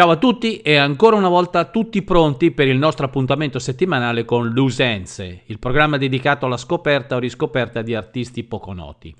Ciao a tutti e ancora una volta tutti pronti per il nostro appuntamento settimanale con Lusenze, il programma dedicato alla scoperta o riscoperta di artisti poco noti.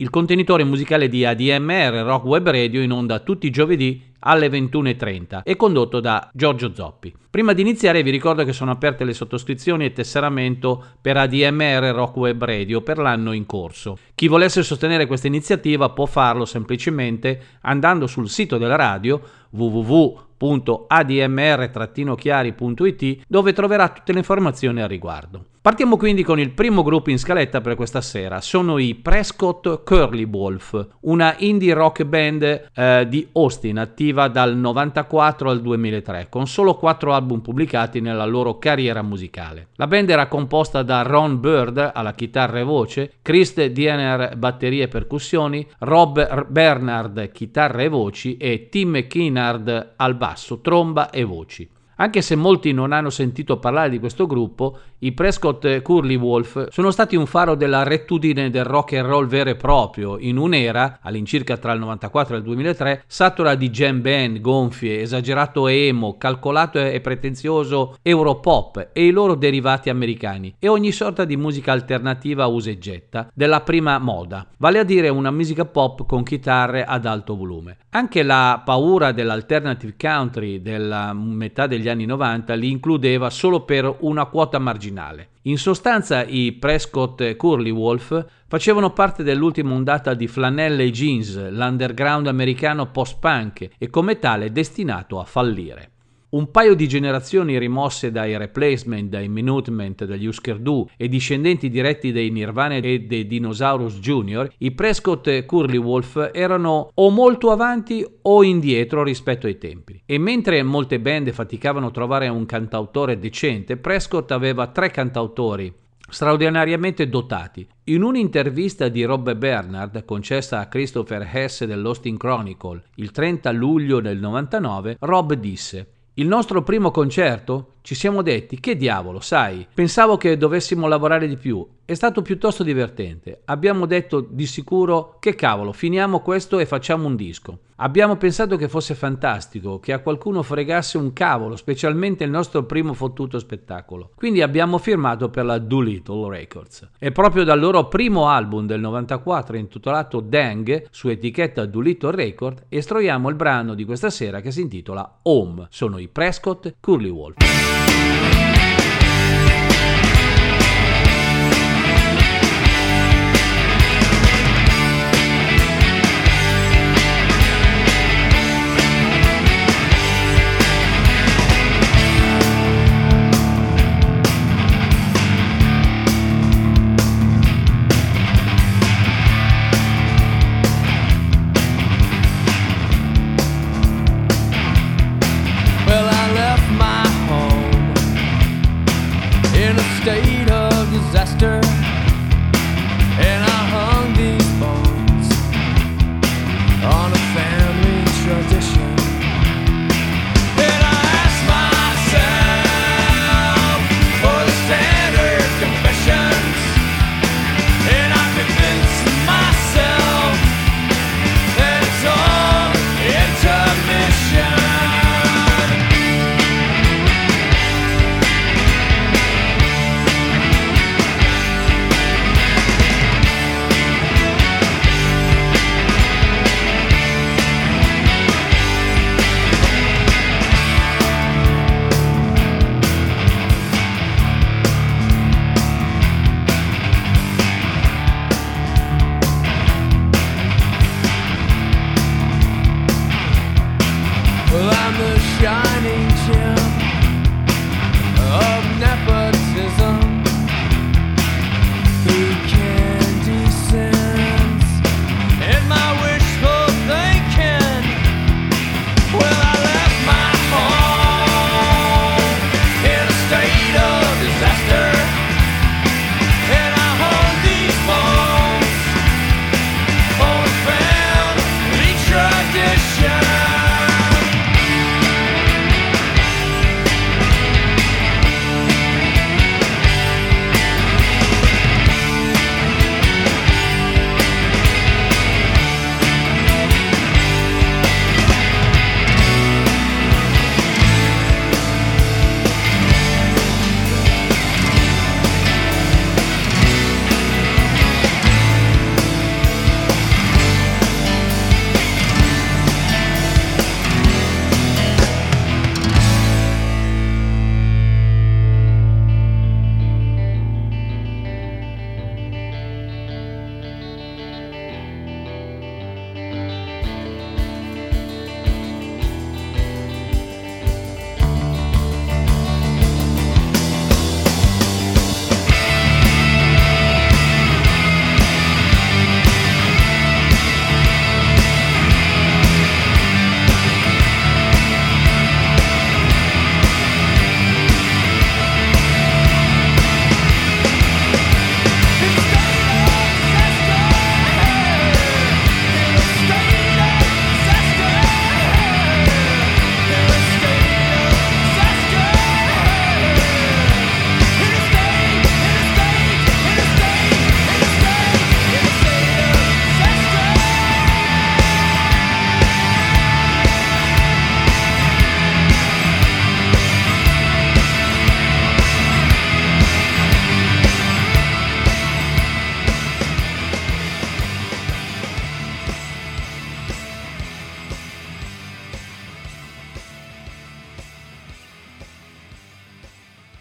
Il contenitore musicale di ADMR Rock Web Radio in onda tutti i giovedì alle 21.30 e condotto da Giorgio Zoppi. Prima di iniziare vi ricordo che sono aperte le sottoscrizioni e tesseramento per ADMR Rock Web Radio per l'anno in corso. Chi volesse sostenere questa iniziativa può farlo semplicemente andando sul sito della radio www.admr-chiari.it dove troverà tutte le informazioni al riguardo. Partiamo quindi con il primo gruppo in scaletta per questa sera, sono i Prescott Curly Wolf, una indie rock band eh, di Austin attiva dal 94 al 2003, con solo quattro album pubblicati nella loro carriera musicale. La band era composta da Ron Bird alla chitarra e voce, Chris Diener batterie e percussioni, Rob Bernard chitarra e voci e Tim Keenard al basso, tromba e voci. Anche se molti non hanno sentito parlare di questo gruppo, i Prescott Curly Wolf sono stati un faro della rettudine del rock and roll vero e proprio, in un'era, all'incirca tra il 94 e il 2003, satura di jam band, gonfie, esagerato emo, calcolato e pretenzioso europop e i loro derivati americani, e ogni sorta di musica alternativa usa e getta, della prima moda, vale a dire una musica pop con chitarre ad alto volume. Anche la paura dell'alternative country della metà degli anni 90 li includeva solo per una quota marginale. In sostanza i Prescott Curly Wolf facevano parte dell'ultima ondata di flanelle e jeans, l'underground americano post-punk e come tale destinato a fallire. Un paio di generazioni rimosse dai Replacement, dai Minutemen, dagli Husker Du e discendenti diretti dei Nirvana e dei Dinosaurus Jr., i Prescott Curly Wolf erano o molto avanti o indietro rispetto ai tempi. E mentre molte band faticavano a trovare un cantautore decente, Prescott aveva tre cantautori straordinariamente dotati. In un'intervista di Rob Bernard concessa a Christopher Hess dell'Austin Chronicle il 30 luglio del 99, Rob disse il nostro primo concerto ci siamo detti che diavolo, sai, pensavo che dovessimo lavorare di più, è stato piuttosto divertente. Abbiamo detto di sicuro che cavolo, finiamo questo e facciamo un disco. Abbiamo pensato che fosse fantastico, che a qualcuno fregasse un cavolo, specialmente il nostro primo fottuto spettacolo. Quindi abbiamo firmato per la Doolittle Records. E proprio dal loro primo album del 94 intitolato Dang su etichetta Doolittle Record estroiamo il brano di questa sera che si intitola Home. Sono i Prescott Curly Wolf.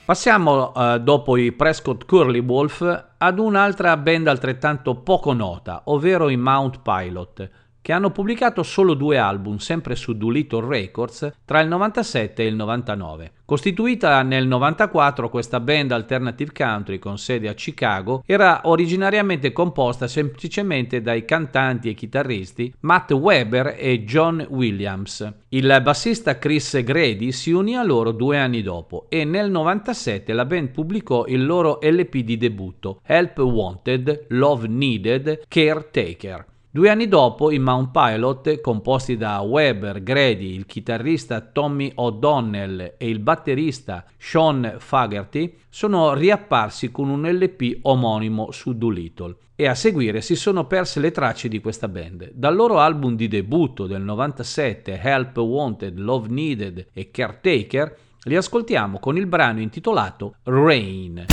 Passiamo, eh, dopo i Prescott Curly Wolf, ad un'altra band altrettanto poco nota, ovvero i Mount Pilot, che hanno pubblicato solo due album, sempre su Doolittle Records, tra il 97 e il 99. Costituita nel 94, questa band alternative country con sede a Chicago era originariamente composta semplicemente dai cantanti e chitarristi Matt Weber e John Williams. Il bassista Chris Grady si unì a loro due anni dopo e nel 97 la band pubblicò il loro LP di debutto Help Wanted, Love Needed, Caretaker. Due anni dopo i Mount Pilot, composti da Weber, Grady, il chitarrista Tommy O'Donnell e il batterista Sean Fagerty, sono riapparsi con un LP omonimo su Doolittle e a seguire si sono perse le tracce di questa band. Dal loro album di debutto del 97, Help Wanted, Love Needed e Caretaker, li ascoltiamo con il brano intitolato Rain.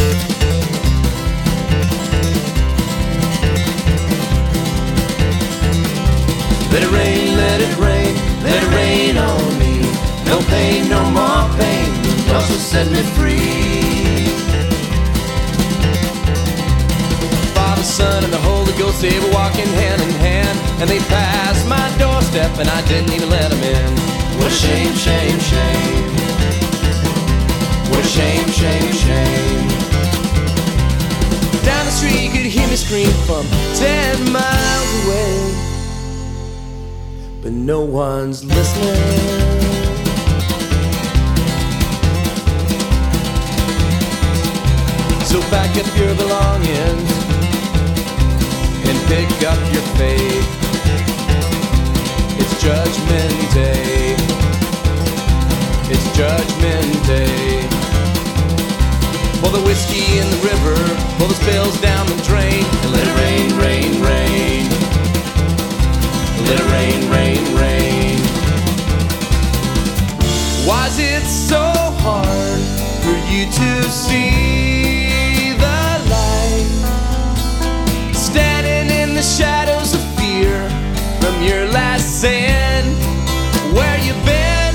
Let it rain, let it rain, let it rain on me. No pain, no more pain. Love will set me free. Father, Son, and the Holy Ghost, they were walking hand in hand. And they passed my doorstep, and I didn't even let them in. What a shame, shame, shame. What a shame, shame, shame. Down the street, you could hear me scream from ten miles away but no one's listening. So pack up your belongings and pick up your faith. It's Judgment Day. It's Judgment Day. Pour the whiskey in the river, pull the spills down the drain, and let it rain, rain, rain. Let it rain, rain, rain. Why's it so hard for you to see the light? Standing in the shadows of fear from your last sin. Where you been?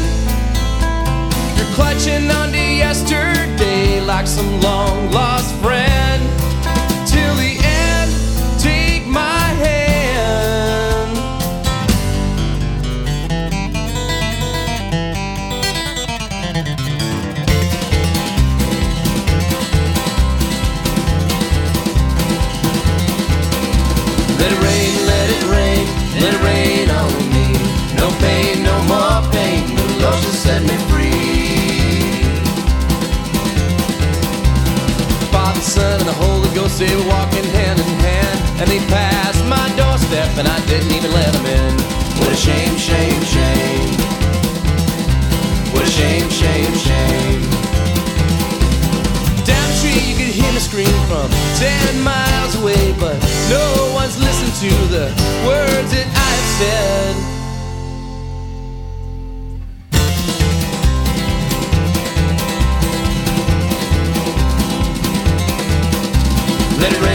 You're clutching onto yesterday like some long lost friend. Were walking hand in hand. And they passed my doorstep, and I didn't even let them in. What a shame, shame, shame. What a shame, shame, shame. Down the street, you could hear me scream from ten miles away, but no one's listened to the words that I have said. Let it rain,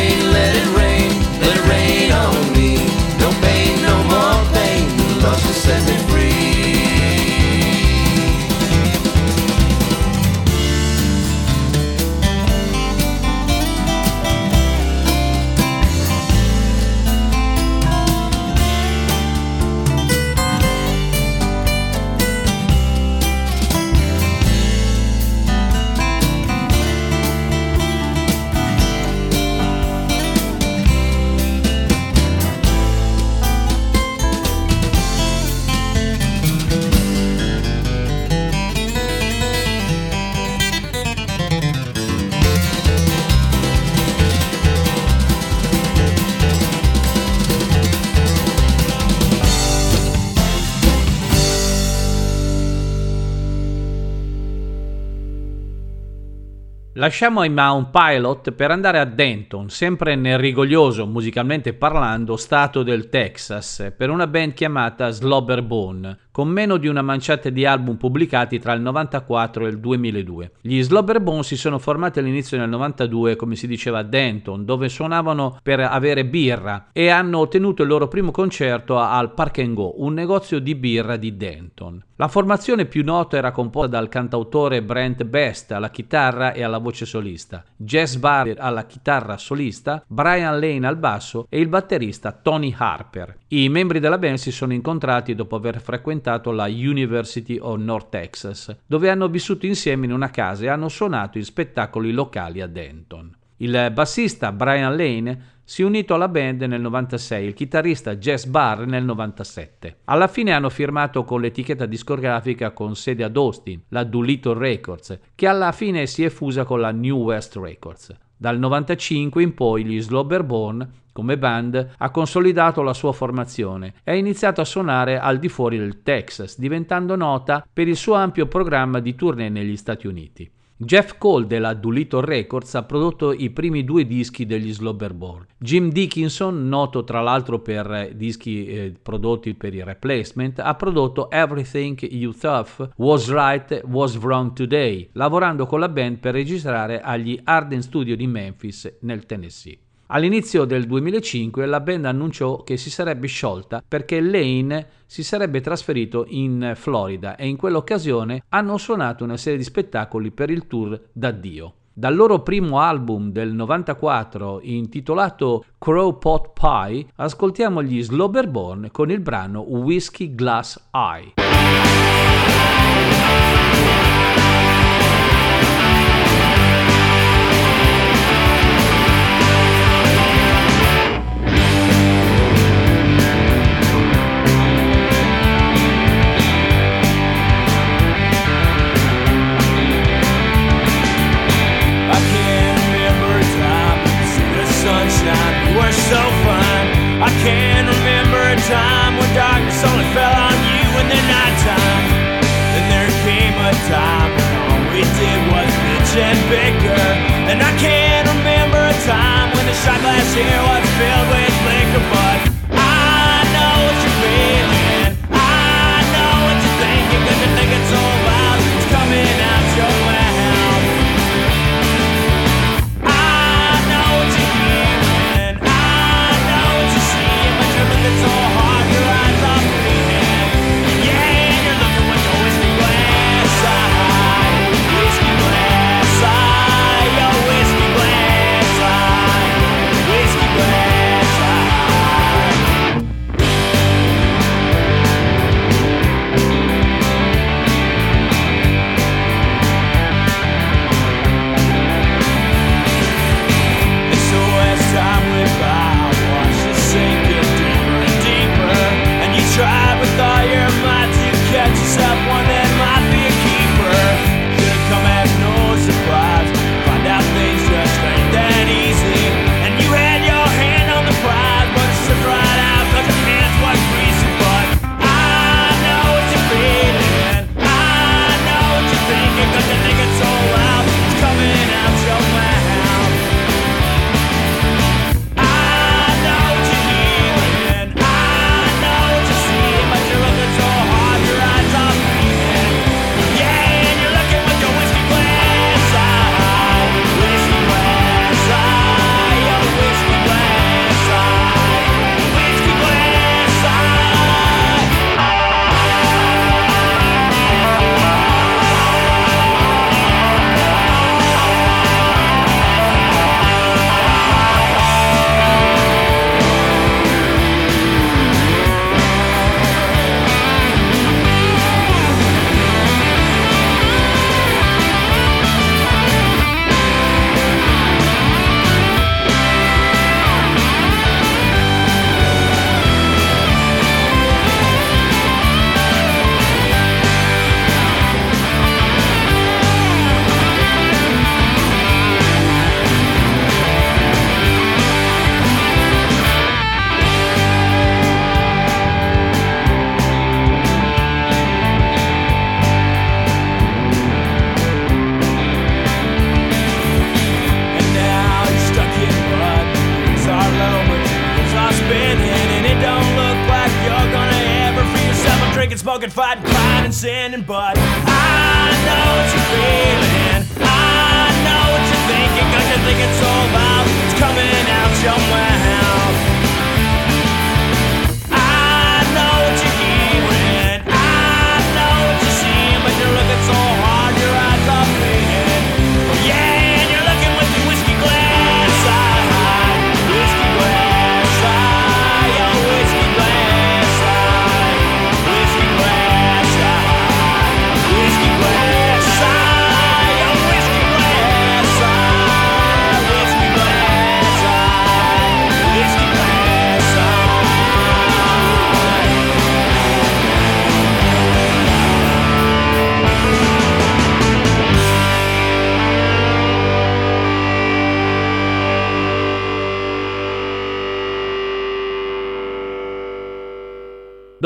Lasciamo i Mount Pilot per andare a Denton, sempre nel rigoglioso, musicalmente parlando, stato del Texas, per una band chiamata Slobberbone, con meno di una manciata di album pubblicati tra il 94 e il 2002. Gli Slobberbone si sono formati all'inizio del 92, come si diceva a Denton, dove suonavano per avere birra e hanno ottenuto il loro primo concerto al Park Go, un negozio di birra di Denton. La formazione più nota era composta dal cantautore Brent Best alla chitarra e alla voce solista, Jess Barr alla chitarra solista, Brian Lane al basso e il batterista Tony Harper. I membri della band si sono incontrati dopo aver frequentato la University of North Texas, dove hanno vissuto insieme in una casa e hanno suonato in spettacoli locali a Denton. Il bassista Brian Lane si è unito alla band nel 96, il chitarrista Jess Barr nel 97. Alla fine hanno firmato con l'etichetta discografica con sede ad Austin, la Doolittle Records, che alla fine si è fusa con la New West Records. Dal 95 in poi gli Slobberbone come band ha consolidato la sua formazione e ha iniziato a suonare al di fuori del Texas, diventando nota per il suo ampio programma di tournée negli Stati Uniti. Jeff Cole della Doolittle Records ha prodotto i primi due dischi degli Slobberborn. Jim Dickinson, noto tra l'altro per dischi eh, prodotti per i replacement, ha prodotto Everything You Thought Was Right Was Wrong Today, lavorando con la band per registrare agli Arden Studio di Memphis nel Tennessee. All'inizio del 2005 la band annunciò che si sarebbe sciolta perché Lane si sarebbe trasferito in Florida e in quell'occasione hanno suonato una serie di spettacoli per il tour d'addio. Dal loro primo album del 94 intitolato Crow Pot Pie ascoltiamo gli Slobberborn con il brano Whiskey Glass Eye.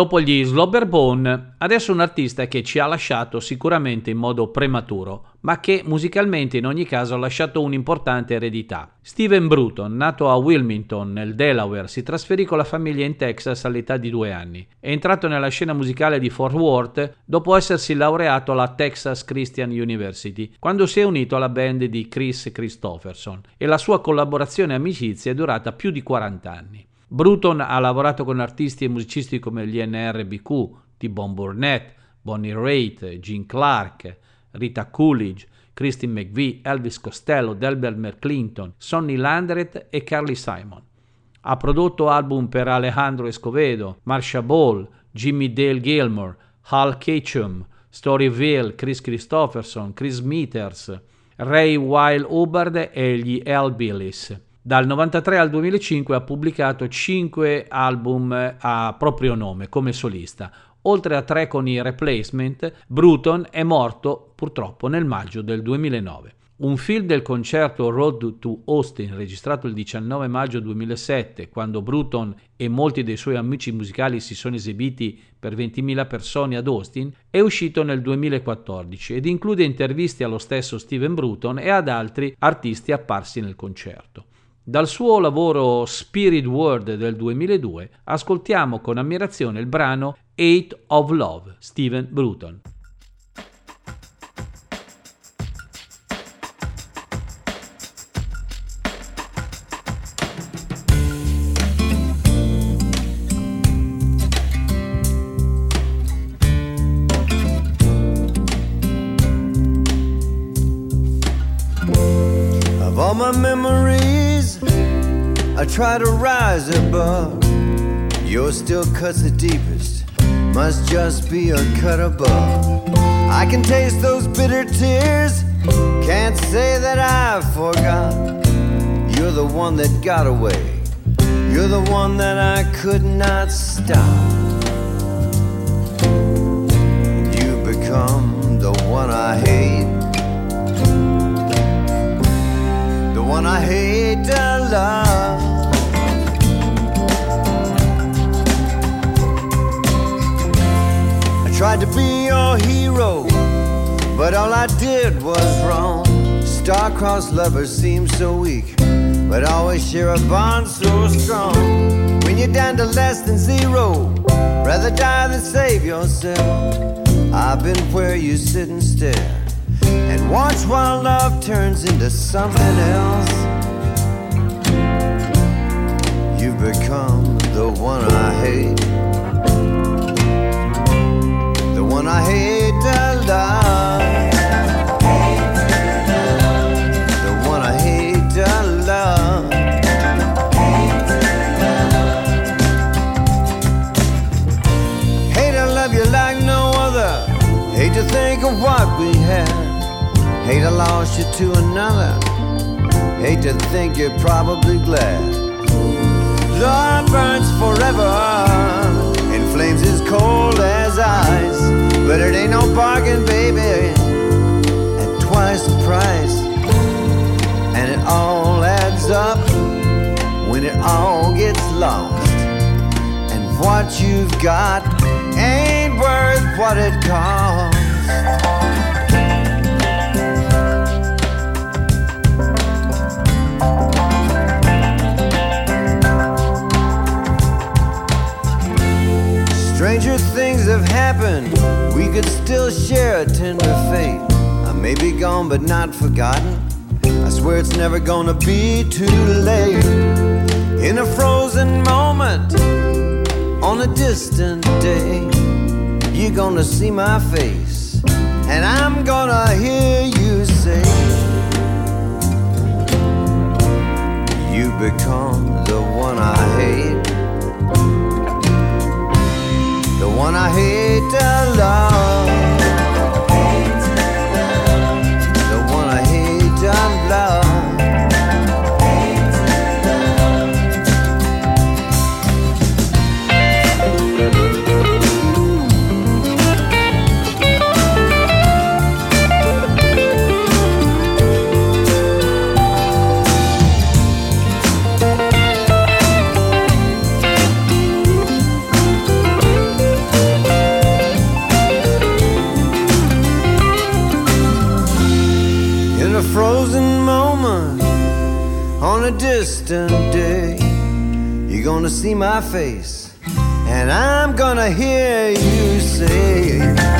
Dopo gli Slobberbone, adesso un artista che ci ha lasciato sicuramente in modo prematuro, ma che musicalmente in ogni caso ha lasciato un'importante eredità. Steven Bruton, nato a Wilmington, nel Delaware, si trasferì con la famiglia in Texas all'età di due anni. È entrato nella scena musicale di Fort Worth dopo essersi laureato alla Texas Christian University, quando si è unito alla band di Chris Christopherson e la sua collaborazione e amicizia è durata più di 40 anni. Bruton ha lavorato con artisti e musicisti come gli NRBQ, T-Bone Burnett, Bonnie Raitt, Gene Clark, Rita Coolidge, Christine McVie, Elvis Costello, Delbert McClinton, Sonny Landreth e Carly Simon. Ha prodotto album per Alejandro Escovedo, Marsha Ball, Jimmy Dale Gilmore, Hal Ketchum, Storyville, Chris Christopherson, Chris Meters, Ray Weil Hubbard e gli Hellbillies. Dal 93 al 2005 ha pubblicato 5 album a proprio nome come solista. Oltre a tre con i Replacement, Bruton è morto purtroppo nel maggio del 2009. Un film del concerto Road to Austin, registrato il 19 maggio 2007, quando Bruton e molti dei suoi amici musicali si sono esibiti per 20.000 persone ad Austin, è uscito nel 2014 ed include interviste allo stesso Steven Bruton e ad altri artisti apparsi nel concerto. Dal suo lavoro Spirit World del 2002 ascoltiamo con ammirazione il brano Eight of Love, Steven Bruton. Try to rise above. Yours still cuts the deepest, must just be a cut above. I can taste those bitter tears, can't say that I forgot. You're the one that got away, you're the one that I could not stop. You've become the one I hate. the one I hate to love. Tried to be your hero, but all I did was wrong. Star-crossed lovers seem so weak, but always share a bond so strong. When you're down to less than zero, rather die than save yourself. I've been where you sit and stare and watch while love turns into something else. You've become the one I hate, I hate to love, the one I hate to love. Hate to love you like no other. Hate to think of what we had. Hate to lost you to another. Hate to think you're probably glad. What you've got ain't worth what it costs. Stranger things have happened we could still share a tender fate. I may be gone, but not forgotten. I swear it's never gonna be too late. In a frozen moment, on a distant day, you're gonna see my face, and I'm gonna hear you say, You become the one I hate. The one I hate to love. Distant day, you're gonna see my face, and I'm gonna hear you say,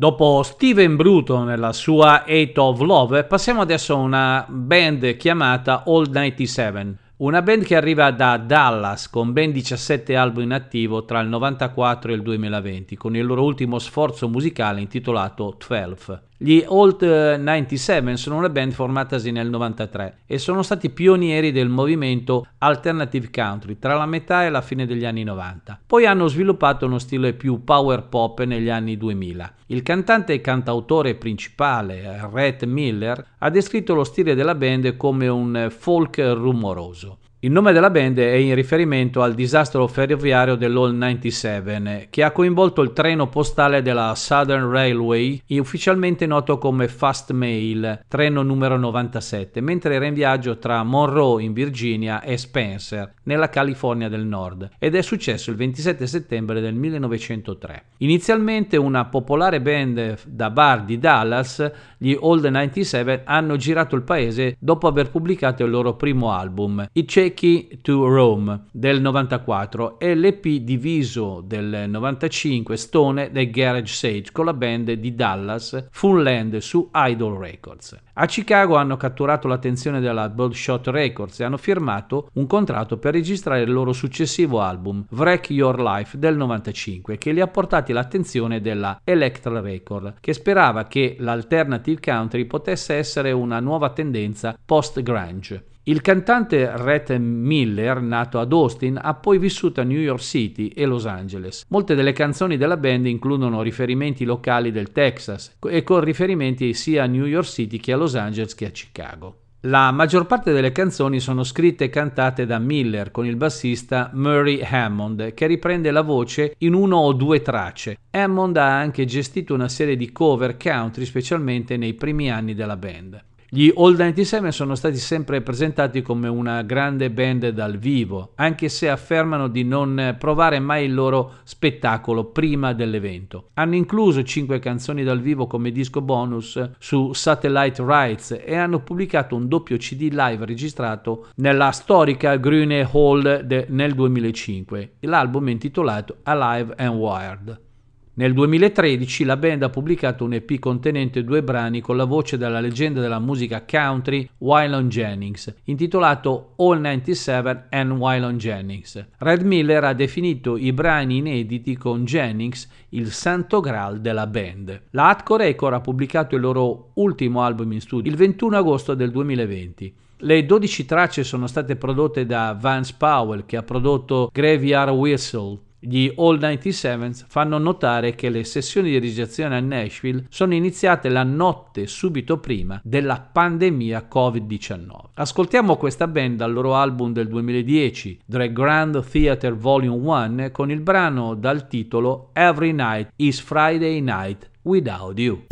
Dopo Steven Bruto nella sua Eight of Love, passiamo adesso a una band chiamata Old 97. Una band che arriva da Dallas con ben 17 album in attivo tra il 94 e il 2020, con il loro ultimo sforzo musicale intitolato 12. Gli Old eh, 97 sono una band formatasi nel 93 e sono stati pionieri del movimento alternative country tra la metà e la fine degli anni 90. Poi hanno sviluppato uno stile più power pop negli anni 2000. Il cantante e cantautore principale, Rhett Miller, ha descritto lo stile della band come un folk rumoroso. Il nome della band è in riferimento al disastro ferroviario dell'All 97 che ha coinvolto il treno postale della Southern Railway, ufficialmente noto come Fast Mail, treno numero 97, mentre era in viaggio tra Monroe in Virginia e Spencer nella California del Nord ed è successo il 27 settembre del 1903. Inizialmente una popolare band da bar di Dallas, gli Old 97 hanno girato il paese dopo aver pubblicato il loro primo album, I Checky to Rome del 94 e l'EP diviso del 95 Stone dei Garage Sage con la band di Dallas Funland su Idol Records. A Chicago hanno catturato l'attenzione della Bloodshot Records e hanno firmato un contratto per registrare il loro successivo album Wreck Your Life del 95 che li ha portati all'attenzione della Electra Record che sperava che l'alternative country potesse essere una nuova tendenza post-grunge. Il cantante Rhett Miller, nato ad Austin, ha poi vissuto a New York City e Los Angeles. Molte delle canzoni della band includono riferimenti locali del Texas e con riferimenti sia a New York City che a Los Angeles che a Chicago. La maggior parte delle canzoni sono scritte e cantate da Miller con il bassista Murray Hammond che riprende la voce in uno o due tracce. Hammond ha anche gestito una serie di cover country specialmente nei primi anni della band. Gli Old 97 sono stati sempre presentati come una grande band dal vivo, anche se affermano di non provare mai il loro spettacolo prima dell'evento. Hanno incluso 5 canzoni dal vivo come disco bonus su Satellite Rights e hanno pubblicato un doppio CD live registrato nella storica Grüne Hall de- nel 2005. L'album intitolato Alive and Wired. Nel 2013 la band ha pubblicato un EP contenente due brani con la voce della leggenda della musica country Waylon Jennings, intitolato All 97 and Waylon Jennings. Red Miller ha definito i brani inediti con Jennings il santo graal della band. La Hardcore Record ha pubblicato il loro ultimo album in studio il 21 agosto del 2020. Le 12 tracce sono state prodotte da Vance Powell che ha prodotto Graveyard Whistle, gli All 97 fanno notare che le sessioni di registrazione a Nashville sono iniziate la notte subito prima della pandemia Covid-19. Ascoltiamo questa band dal loro album del 2010, The Grand Theatre Volume 1, con il brano dal titolo Every Night is Friday Night Without You.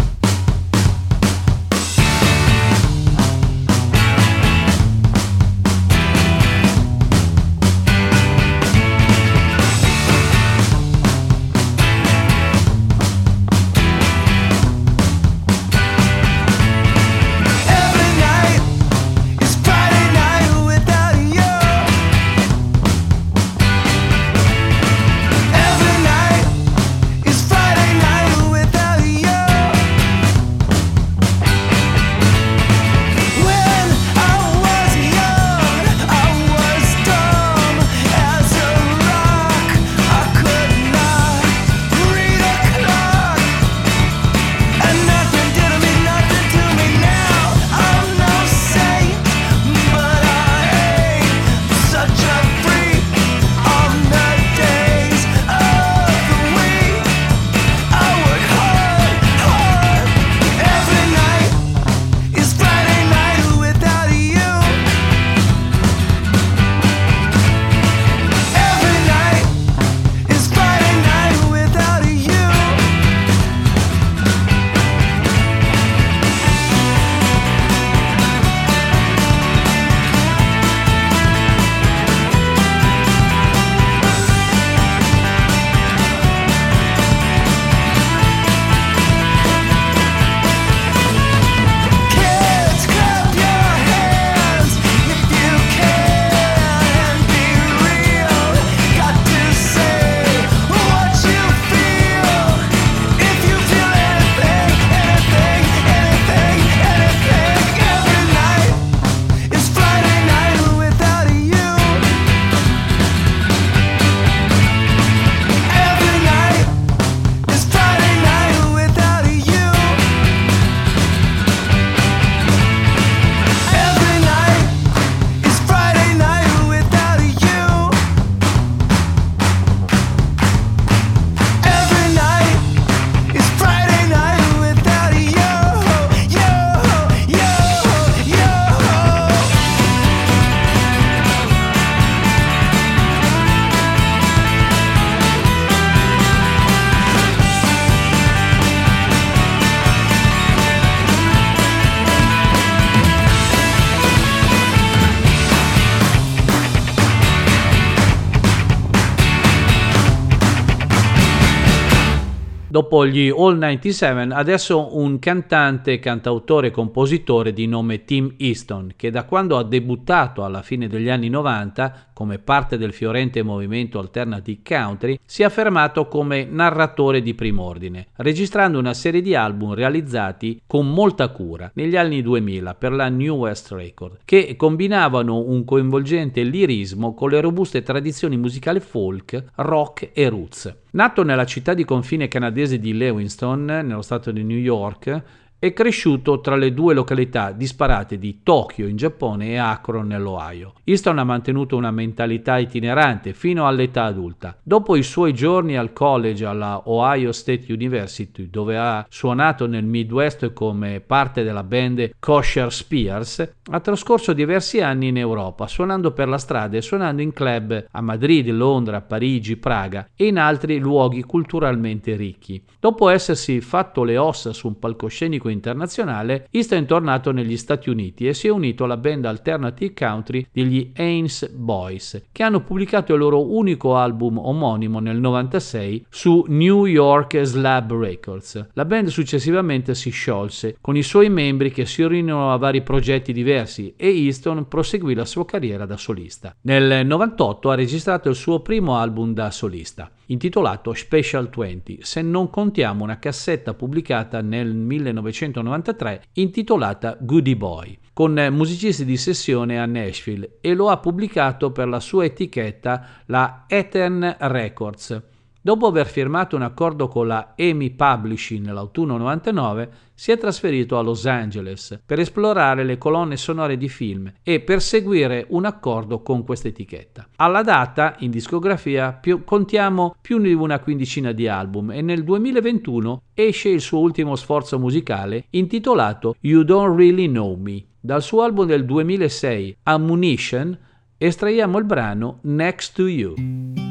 Dopo gli All 97, adesso un cantante, cantautore e compositore di nome Tim Easton, che da quando ha debuttato alla fine degli anni 90 come parte del fiorente movimento alternative country, si è affermato come narratore di prim'ordine, registrando una serie di album realizzati con molta cura negli anni 2000 per la New West Record, che combinavano un coinvolgente lirismo con le robuste tradizioni musicali folk, rock e roots. Nato nella città di confine canadese di Lewiston, nello stato di New York, è cresciuto tra le due località disparate di Tokyo in Giappone e Akron nell'Ohio. Easton ha mantenuto una mentalità itinerante fino all'età adulta. Dopo i suoi giorni al college alla Ohio State University, dove ha suonato nel Midwest come parte della band Kosher Spears, ha trascorso diversi anni in Europa, suonando per la strada e suonando in club a Madrid, Londra, Parigi, Praga e in altri luoghi culturalmente ricchi. Dopo essersi fatto le ossa su un palcoscenico internazionale, Easton è tornato negli Stati Uniti e si è unito alla band alternative country degli Ains Boys, che hanno pubblicato il loro unico album omonimo nel 96 su New York Slab Records. La band successivamente si sciolse, con i suoi membri che si riunirono a vari progetti diversi e Easton proseguì la sua carriera da solista. Nel 98 ha registrato il suo primo album da solista, intitolato Special 20, se non contiamo una cassetta pubblicata nel 1993 intitolata Goody Boy, con musicisti di sessione a Nashville e lo ha pubblicato per la sua etichetta, la Etern Records. Dopo aver firmato un accordo con la EMI Publishing nell'autunno 99, si è trasferito a Los Angeles per esplorare le colonne sonore di film e perseguire un accordo con questa etichetta. Alla data, in discografia, più, contiamo più di una quindicina di album e nel 2021 esce il suo ultimo sforzo musicale intitolato You Don't Really Know Me. Dal suo album del 2006, Ammunition, estraiamo il brano Next to You.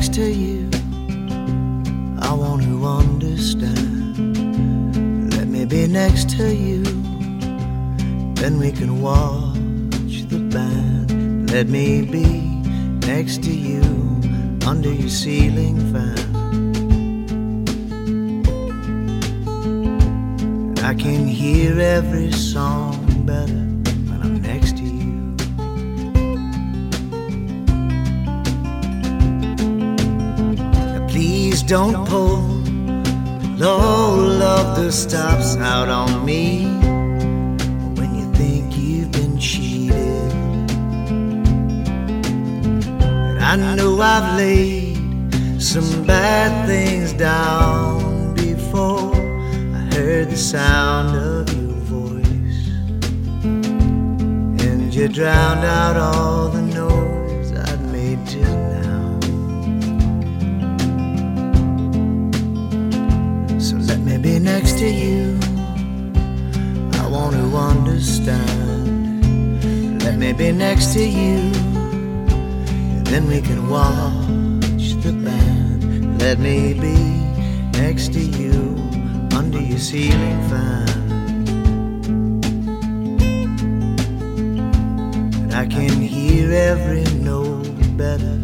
Next to you. I want to understand. Let me be next to you. Then we can watch the band. Let me be next to you under your ceiling fan. I can hear every song better don't pull all of the stops out on me when you think you've been cheated. I know I've laid some bad things down before. I heard the sound of your voice, and you drowned out all the understand. Let me be next to you. And then we can watch the band. Let me be next to you under your ceiling fan. And I can hear every note better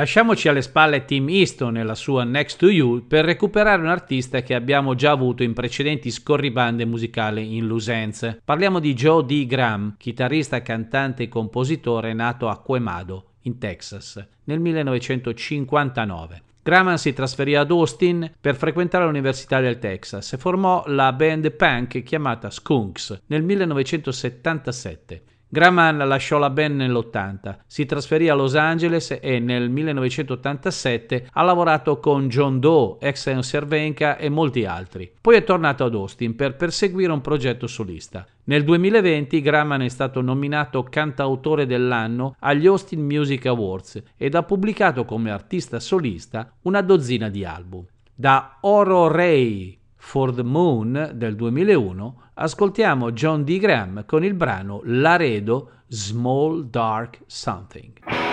Lasciamoci alle spalle Tim Easton e la sua Next to You per recuperare un artista che abbiamo già avuto in precedenti scorribande musicali in Lusenze. Parliamo di Joe D. Graham, chitarrista, cantante e compositore nato a Quemado, in Texas, nel 1959. Graham si trasferì ad Austin per frequentare l'Università del Texas e formò la band punk chiamata Skunks nel 1977. Graham lasciò la band nell'80, si trasferì a Los Angeles e nel 1987 ha lavorato con John Doe, ex Cervenka e molti altri. Poi è tornato ad Austin per perseguire un progetto solista. Nel 2020 Graham è stato nominato cantautore dell'anno agli Austin Music Awards ed ha pubblicato come artista solista una dozzina di album. Da Oro Ray For the Moon del 2001 ascoltiamo John D. Graham con il brano Laredo Small Dark Something.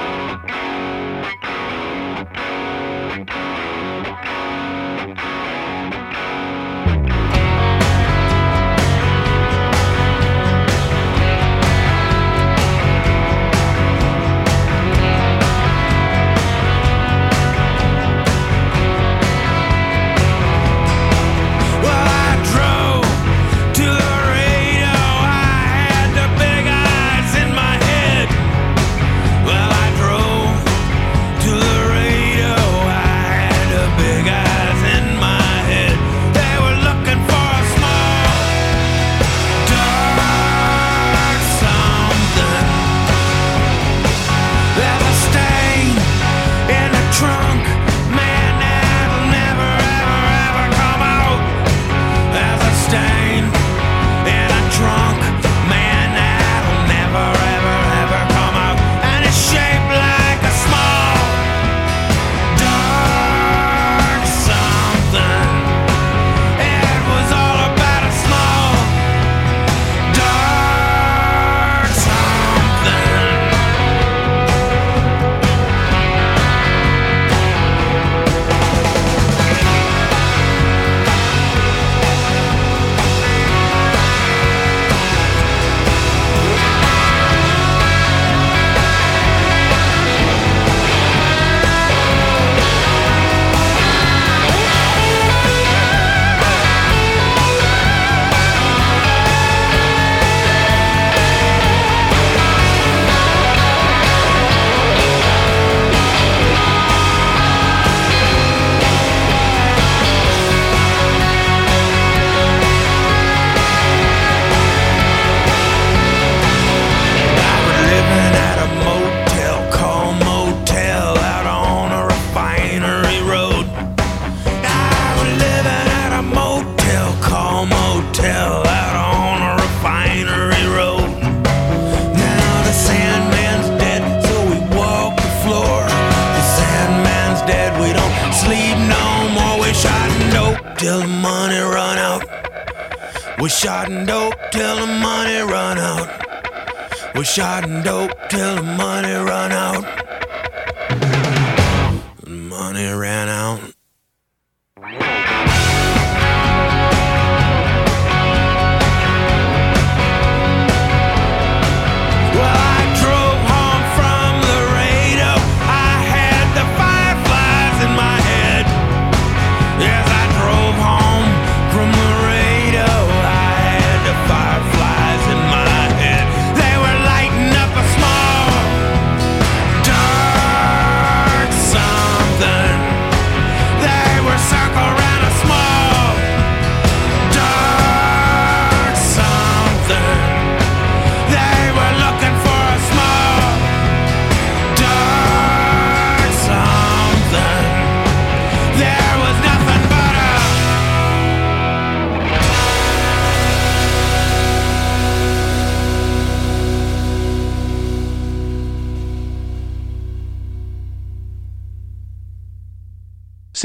Till the money run out.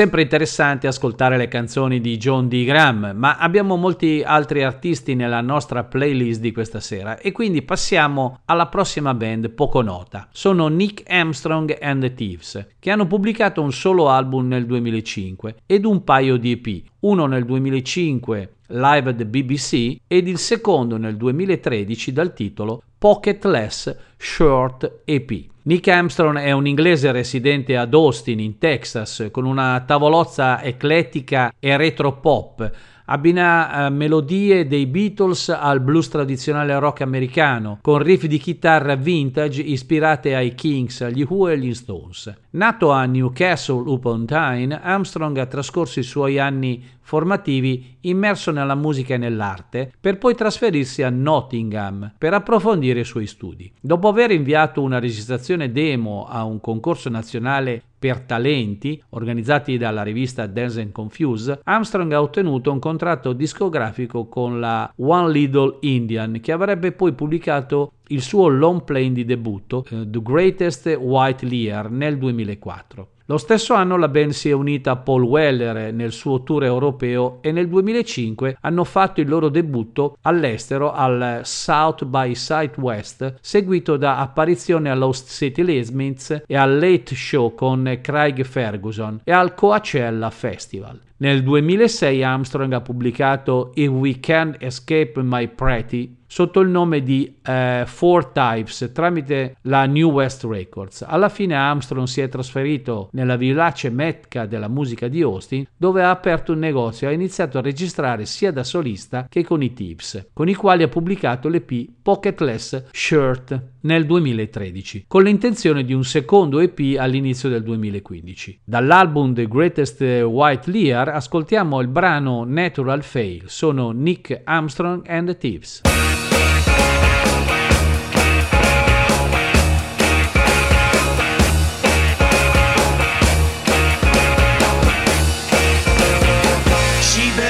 Sempre interessante ascoltare le canzoni di John D. Graham, ma abbiamo molti altri artisti nella nostra playlist di questa sera e quindi passiamo alla prossima band poco nota. Sono Nick Armstrong and the Thieves, che hanno pubblicato un solo album nel 2005 ed un paio di EP, uno nel 2005 live at the BBC ed il secondo nel 2013 dal titolo Pocketless Short EP. Nick Armstrong è un inglese residente ad Austin, in Texas, con una tavolozza eclettica e retro pop. Abbina eh, melodie dei Beatles al blues tradizionale rock americano, con riff di chitarra vintage ispirate ai Kings, agli Who e agli Stones. Nato a Newcastle upon Tyne, Armstrong ha trascorso i suoi anni formativi immerso nella musica e nell'arte, per poi trasferirsi a Nottingham per approfondire i suoi studi. Dopo aver inviato una registrazione demo a un concorso nazionale per talenti organizzati dalla rivista Dance Confuse, Armstrong ha ottenuto un contratto discografico con la One Little Indian che avrebbe poi pubblicato il suo long play di debutto, eh, The Greatest White Lear, nel 2004. Lo stesso anno la band si è unita a Paul Weller nel suo tour europeo e nel 2005 hanno fatto il loro debutto all'estero al South by Southwest, seguito da apparizioni all'Host City Lismiths e al Late Show con Craig Ferguson e al Coachella Festival. Nel 2006 Armstrong ha pubblicato If We Can't Escape My Pretty sotto il nome di uh, Four Types tramite la New West Records. Alla fine Armstrong si è trasferito nella villace Mecca della musica di Austin, dove ha aperto un negozio e ha iniziato a registrare sia da solista che con i Tips, con i quali ha pubblicato l'EP Pocketless Shirt nel 2013, con l'intenzione di un secondo EP all'inizio del 2015. Dall'album The Greatest White Lear ascoltiamo il brano Natural Fail, sono Nick Armstrong and the Thieves.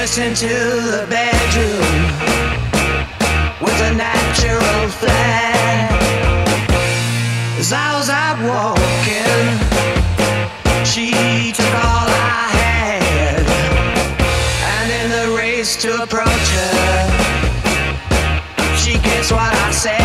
Burst into the bedroom with a natural flair. As I was out walking, she took all I had, and in the race to approach her, she guessed what I said,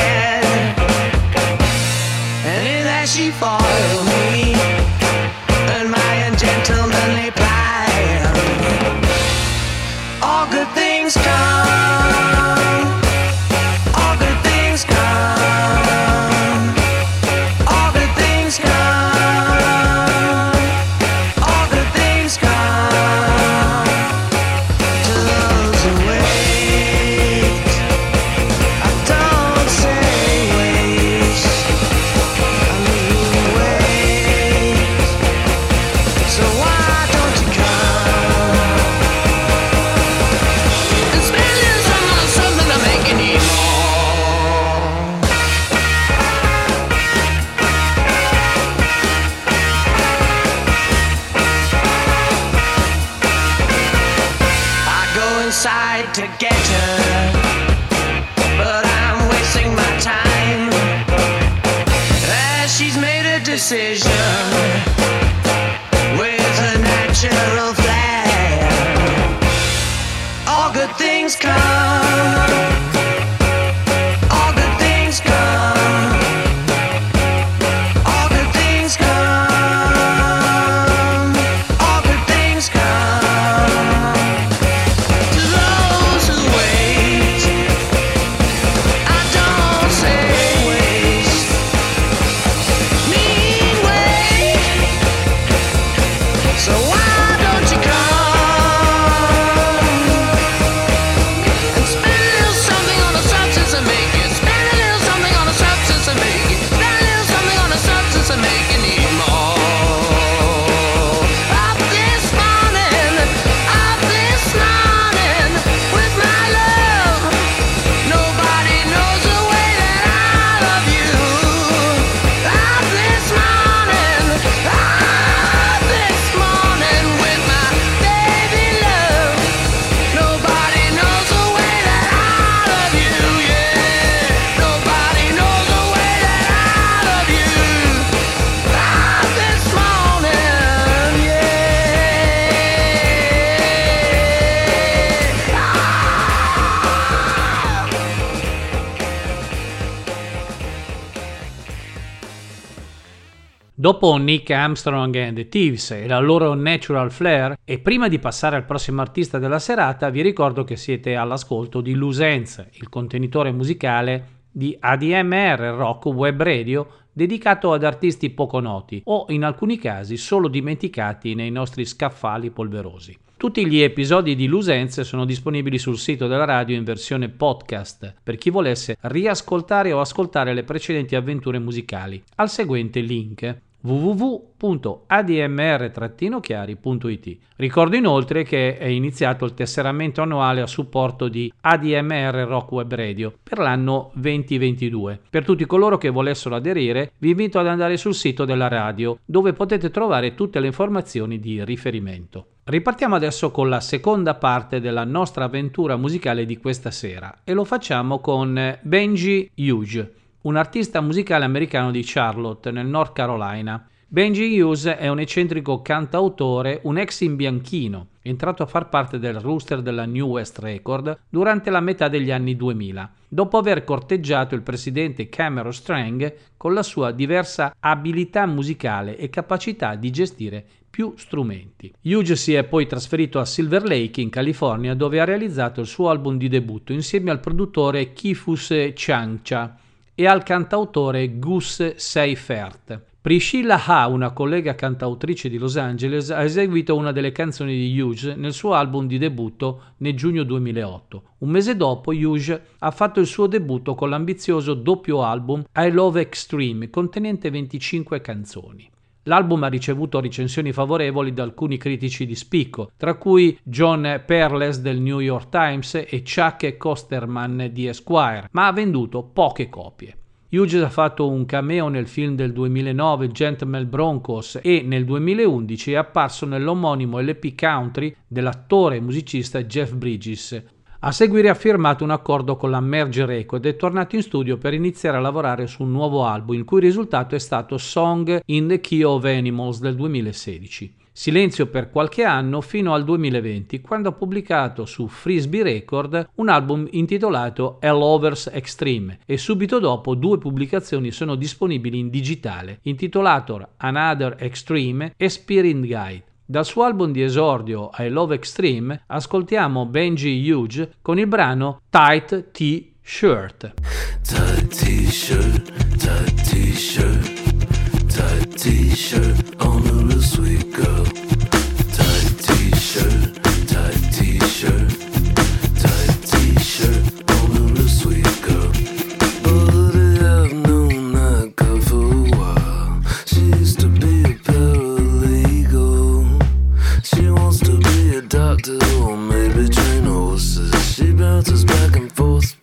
Dopo Nick Armstrong and the Thieves e la loro Natural Flair, e prima di passare al prossimo artista della serata, vi ricordo che siete all'ascolto di Lusenz, il contenitore musicale di ADMR Rock Web Radio dedicato ad artisti poco noti o in alcuni casi solo dimenticati nei nostri scaffali polverosi. Tutti gli episodi di Lusenze sono disponibili sul sito della radio in versione podcast per chi volesse riascoltare o ascoltare le precedenti avventure musicali al seguente link www.admr-chiari.it. Ricordo inoltre che è iniziato il tesseramento annuale a supporto di ADMR Rock Web Radio per l'anno 2022. Per tutti coloro che volessero aderire, vi invito ad andare sul sito della radio, dove potete trovare tutte le informazioni di riferimento. Ripartiamo adesso con la seconda parte della nostra avventura musicale di questa sera e lo facciamo con Benji Hughes un artista musicale americano di Charlotte, nel North Carolina. Benji Hughes è un eccentrico cantautore, un ex imbianchino, entrato a far parte del rooster della New West Record durante la metà degli anni 2000, dopo aver corteggiato il presidente Cameron Strang con la sua diversa abilità musicale e capacità di gestire più strumenti. Hughes si è poi trasferito a Silver Lake in California dove ha realizzato il suo album di debutto insieme al produttore Kifus Changcha e al cantautore Gus Seifert. Priscilla Ha, una collega cantautrice di Los Angeles, ha eseguito una delle canzoni di Hughes nel suo album di debutto nel giugno 2008. Un mese dopo, Hughes ha fatto il suo debutto con l'ambizioso doppio album I Love Extreme, contenente 25 canzoni. L'album ha ricevuto recensioni favorevoli da alcuni critici di spicco, tra cui John Perles del New York Times e Chuck Kosterman di Esquire, ma ha venduto poche copie. Hughes ha fatto un cameo nel film del 2009 Gentleman Broncos e nel 2011 è apparso nell'omonimo LP Country dell'attore e musicista Jeff Bridges, a seguire ha firmato un accordo con la Merge Record ed è tornato in studio per iniziare a lavorare su un nuovo album, il cui risultato è stato Song in the Key of Animals del 2016. Silenzio per qualche anno fino al 2020, quando ha pubblicato su Frisbee Record un album intitolato A Lovers Extreme e subito dopo due pubblicazioni sono disponibili in digitale, intitolato Another Extreme e Spirit Guide. Dal suo album di esordio I Love Extreme ascoltiamo Benji Hughes con il brano Tight T-Shirt. Tight t-shirt, tight t-shirt, tight t-shirt sweet girl. Tight t-shirt, tight t-shirt, bounces back and forth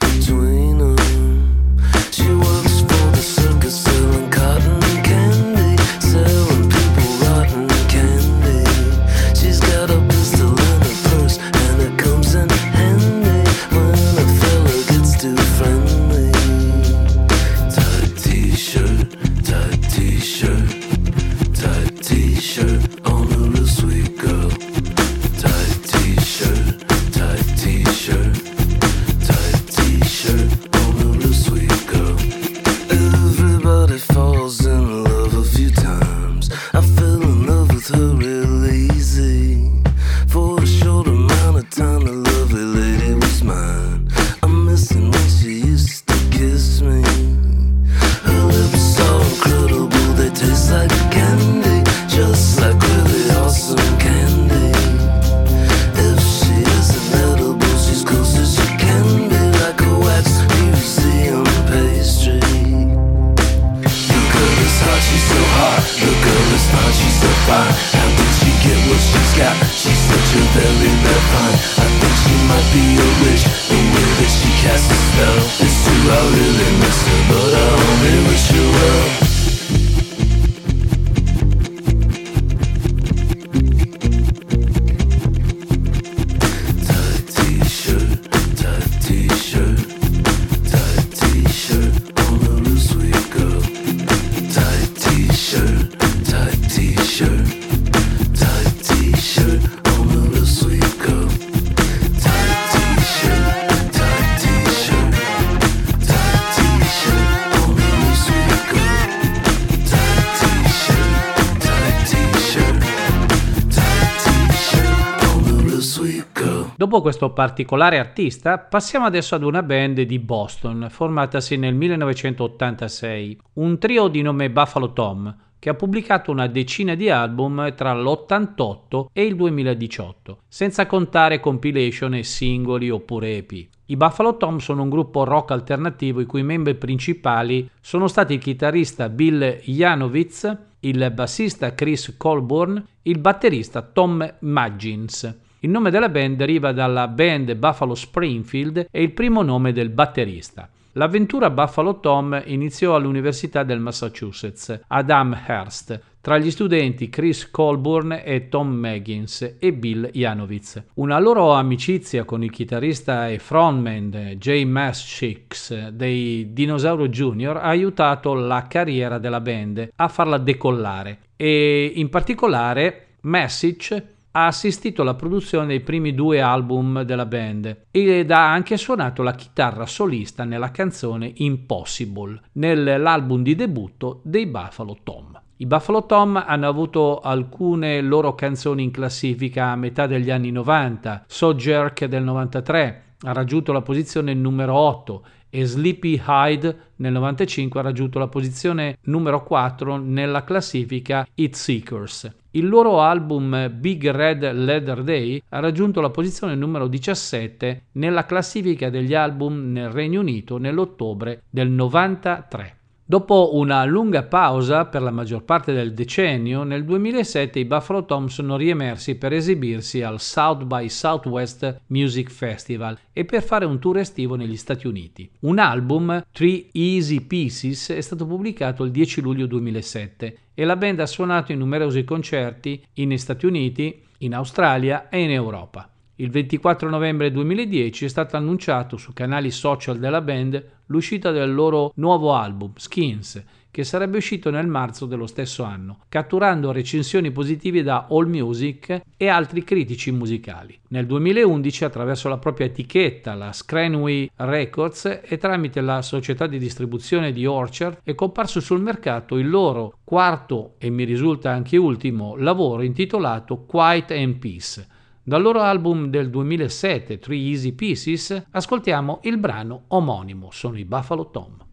Dopo questo particolare artista, passiamo adesso ad una band di Boston, formatasi nel 1986, un trio di nome Buffalo Tom, che ha pubblicato una decina di album tra l'88 e il 2018, senza contare compilation e singoli oppure EP. I Buffalo Tom sono un gruppo rock alternativo i cui membri principali sono stati il chitarrista Bill Janowitz, il bassista Chris Colburn, il batterista Tom Maggins. Il nome della band deriva dalla band Buffalo Springfield e il primo nome del batterista. L'avventura Buffalo Tom iniziò all'Università del Massachusetts, ad Amherst, tra gli studenti Chris Colburn e Tom Maggins e Bill Janowitz. Una loro amicizia con il chitarrista e frontman Jay Maschix dei Dinosauro Jr. ha aiutato la carriera della band a farla decollare e in particolare Massich ha assistito alla produzione dei primi due album della band ed ha anche suonato la chitarra solista nella canzone Impossible, nell'album di debutto dei Buffalo Tom. I Buffalo Tom hanno avuto alcune loro canzoni in classifica a metà degli anni 90, So Jerk del 93 ha raggiunto la posizione numero 8 e Sleepy Hyde nel 95 ha raggiunto la posizione numero 4 nella classifica Hit Seekers. Il loro album Big Red Leather Day ha raggiunto la posizione numero 17 nella classifica degli album nel Regno Unito nell'ottobre del 93. Dopo una lunga pausa per la maggior parte del decennio, nel 2007 i Buffalo Tom sono riemersi per esibirsi al South by Southwest Music Festival e per fare un tour estivo negli Stati Uniti. Un album, Three Easy Pieces, è stato pubblicato il 10 luglio 2007 e la band ha suonato in numerosi concerti in Stati Uniti, in Australia e in Europa. Il 24 novembre 2010 è stato annunciato su canali social della band l'uscita del loro nuovo album, Skins, che sarebbe uscito nel marzo dello stesso anno, catturando recensioni positive da AllMusic e altri critici musicali. Nel 2011, attraverso la propria etichetta, la Scranway Records, e tramite la società di distribuzione di Orchard, è comparso sul mercato il loro quarto e mi risulta anche ultimo lavoro intitolato Quiet and Peace dal loro album del 2007, Three Easy Pieces, ascoltiamo il brano omonimo, sono i Buffalo Tom.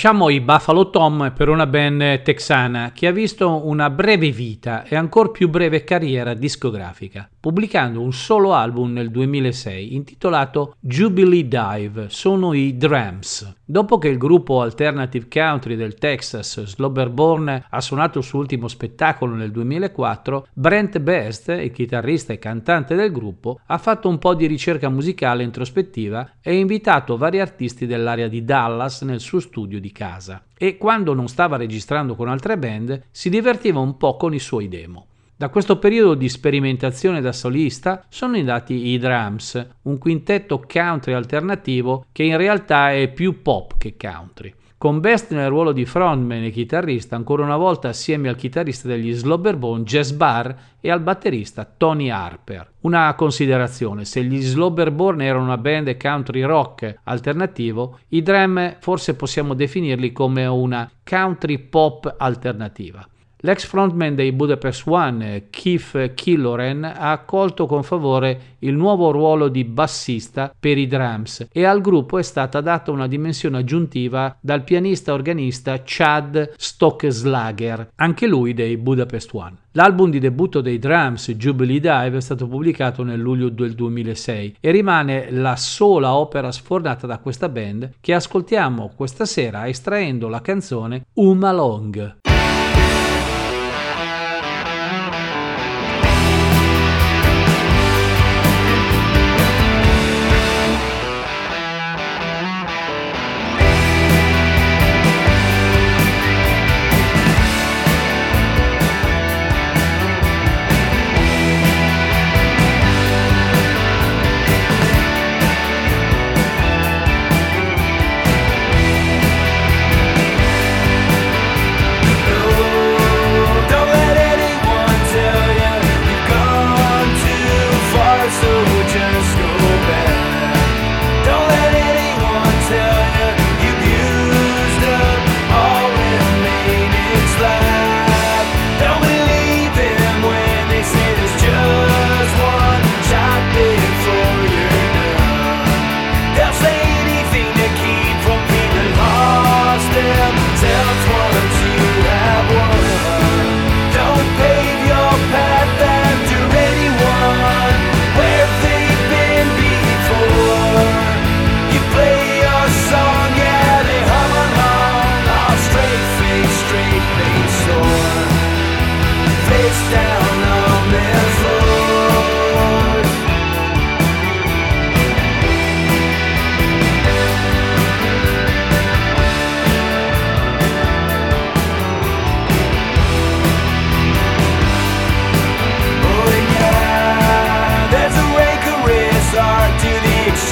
Lasciamo i Buffalo Tom per una band texana che ha visto una breve vita e ancora più breve carriera discografica, pubblicando un solo album nel 2006 intitolato Jubilee Dive, sono i Drums. Dopo che il gruppo alternative country del Texas Slobberborn ha suonato il suo ultimo spettacolo nel 2004, Brent Best, il chitarrista e cantante del gruppo, ha fatto un po' di ricerca musicale introspettiva e ha invitato vari artisti dell'area di Dallas nel suo studio di casa e quando non stava registrando con altre band si divertiva un po' con i suoi demo. Da questo periodo di sperimentazione da solista sono nati i Drums, un quintetto country alternativo che in realtà è più pop che country. Con Best nel ruolo di frontman e chitarrista, ancora una volta assieme al chitarrista degli Slobberbone Jazz Barr e al batterista Tony Harper. Una considerazione, se gli Slobberborn erano una band country rock alternativo, i Drum forse possiamo definirli come una country pop alternativa. L'ex frontman dei Budapest One, Keith Killoren, ha accolto con favore il nuovo ruolo di bassista per i drums e al gruppo è stata data una dimensione aggiuntiva dal pianista organista Chad Stockeslager, anche lui dei Budapest One. L'album di debutto dei drums, Jubilee Dive, è stato pubblicato nel luglio del 2006 e rimane la sola opera sfornata da questa band che ascoltiamo questa sera estraendo la canzone Uma Long.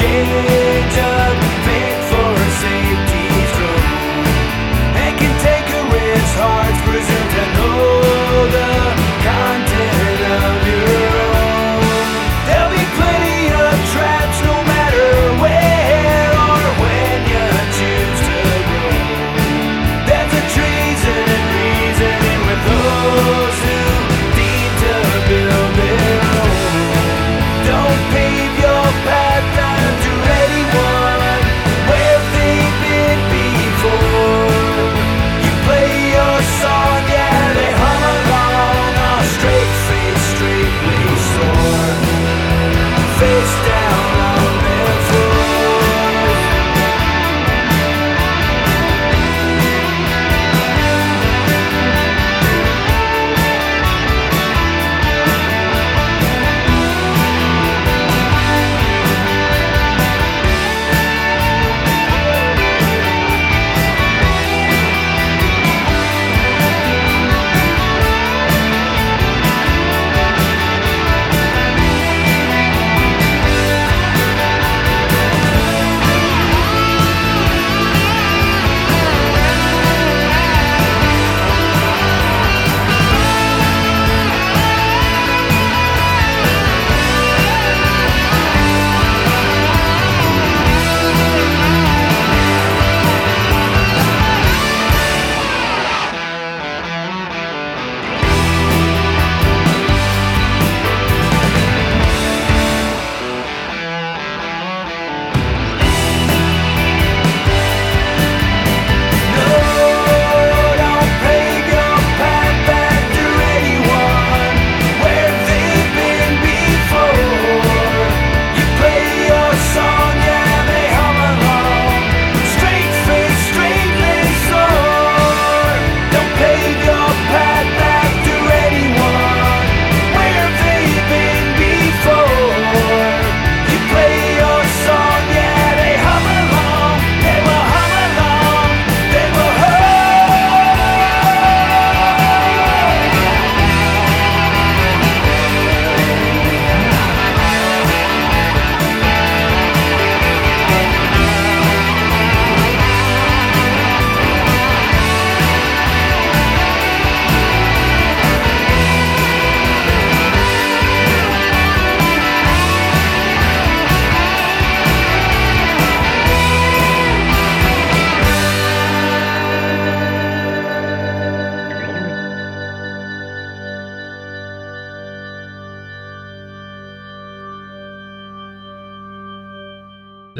The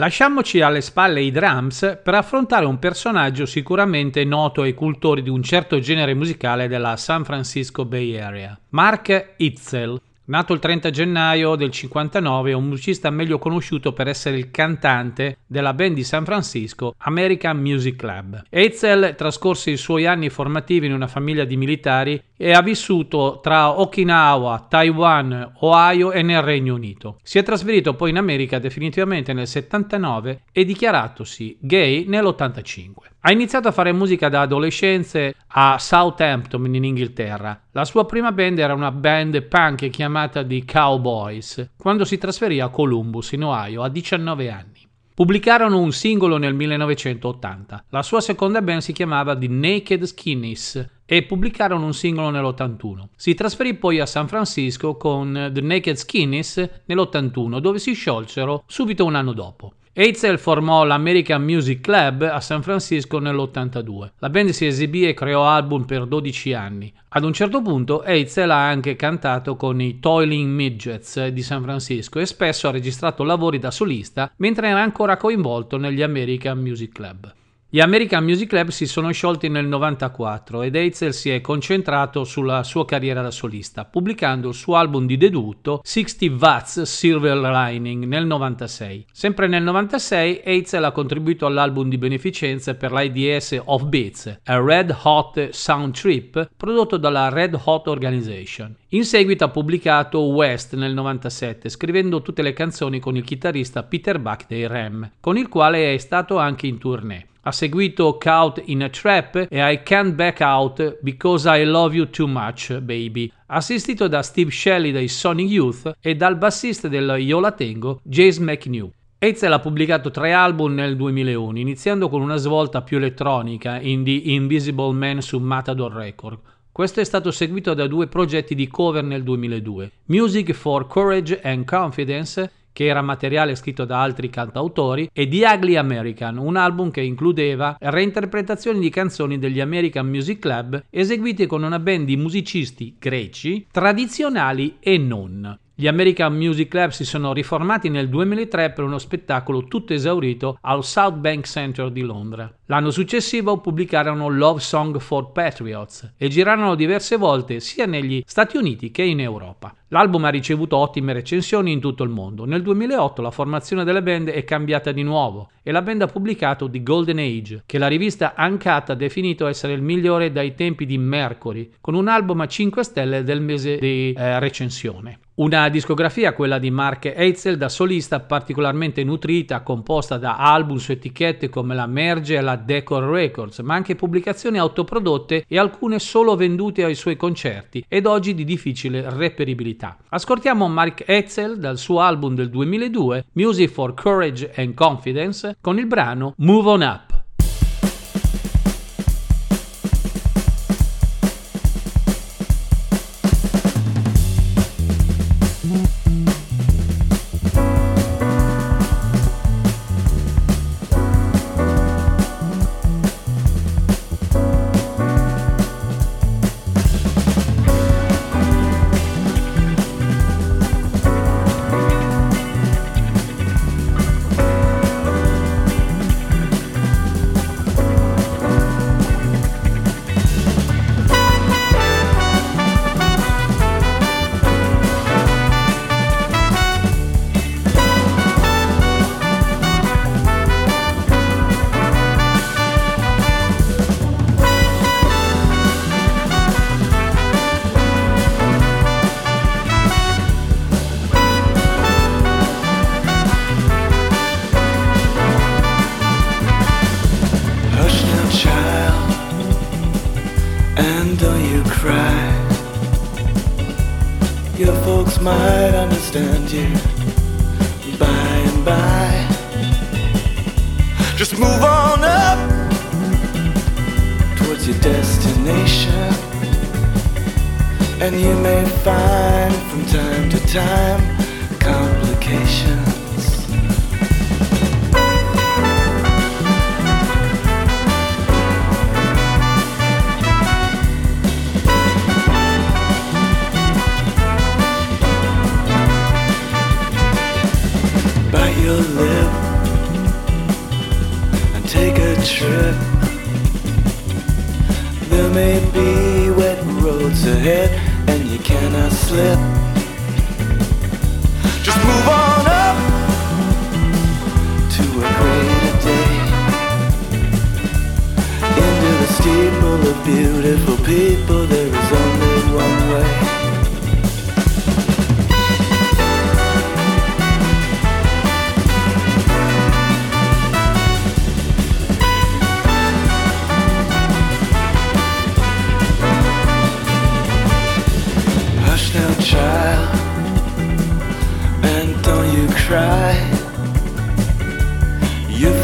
Lasciamoci alle spalle i drums per affrontare un personaggio sicuramente noto ai cultori di un certo genere musicale della San Francisco Bay Area, Mark Itzel. Nato il 30 gennaio del 59, è un musicista meglio conosciuto per essere il cantante della band di San Francisco American Music Club. Eitzel trascorse i suoi anni formativi in una famiglia di militari e ha vissuto tra Okinawa, Taiwan, Ohio e nel Regno Unito. Si è trasferito poi in America definitivamente nel 79 e dichiaratosi gay nell'85. Ha iniziato a fare musica da adolescenze a Southampton in Inghilterra. La sua prima band era una band punk chiamata The Cowboys, quando si trasferì a Columbus in Ohio a 19 anni. Pubblicarono un singolo nel 1980. La sua seconda band si chiamava The Naked Skinnies e pubblicarono un singolo nell'81. Si trasferì poi a San Francisco con The Naked Skinnies nell'81, dove si sciolsero subito un anno dopo. Eitzel formò l'American Music Club a San Francisco nell'82. La band si esibì e creò album per 12 anni. Ad un certo punto Eitzel ha anche cantato con i Toiling Midgets di San Francisco e spesso ha registrato lavori da solista mentre era ancora coinvolto negli American Music Club. Gli American Music Club si sono sciolti nel 94 ed Eitzel si è concentrato sulla sua carriera da solista, pubblicando il suo album di debutto 60 Watts Silver Lining nel 96. Sempre nel 96 Eitzel ha contribuito all'album di beneficenza per l'AIDS of Beats, a Red Hot Sound Trip, prodotto dalla Red Hot Organization. In seguito ha pubblicato West nel 97, scrivendo tutte le canzoni con il chitarrista Peter Buck dei Rem, con il quale è stato anche in tournée. Ha seguito Caught in a Trap e I Can't Back Out Because I Love You Too Much, Baby, assistito da Steve Shelley dei Sonic Youth e dal bassista del Io La Tengo, Jace McNew. Eitzel ha pubblicato tre album nel 2001, iniziando con una svolta più elettronica in The Invisible Man su Matador Record. Questo è stato seguito da due progetti di cover nel 2002, Music for Courage and Confidence che era materiale scritto da altri cantautori, e The Ugly American, un album che includeva reinterpretazioni di canzoni degli American Music Club eseguite con una band di musicisti greci, tradizionali e non. Gli American Music Club si sono riformati nel 2003 per uno spettacolo tutto esaurito al South Bank Center di Londra. L'anno successivo pubblicarono Love Song for Patriots e girarono diverse volte sia negli Stati Uniti che in Europa. L'album ha ricevuto ottime recensioni in tutto il mondo. Nel 2008 la formazione della band è cambiata di nuovo e la band ha pubblicato The Golden Age, che la rivista Uncut ha definito essere il migliore dai tempi di Mercury, con un album a 5 stelle del mese di eh, recensione. Una discografia, quella di Mark Eitzel, da solista particolarmente nutrita, composta da album su etichette come la Merge e la Decor Records, ma anche pubblicazioni autoprodotte e alcune solo vendute ai suoi concerti ed oggi di difficile reperibilità. Ascoltiamo Mark Eitzel dal suo album del 2002, Music for Courage and Confidence, con il brano Move On Up.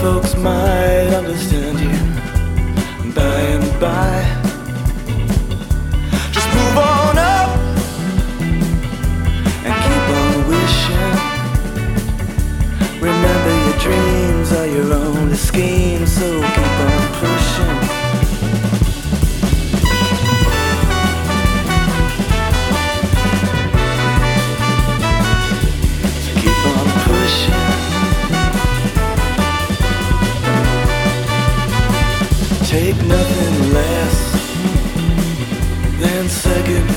Folks might understand you by and by. Just move on up and keep on wishing. Remember, your dreams are your only scheme, so keep on pushing.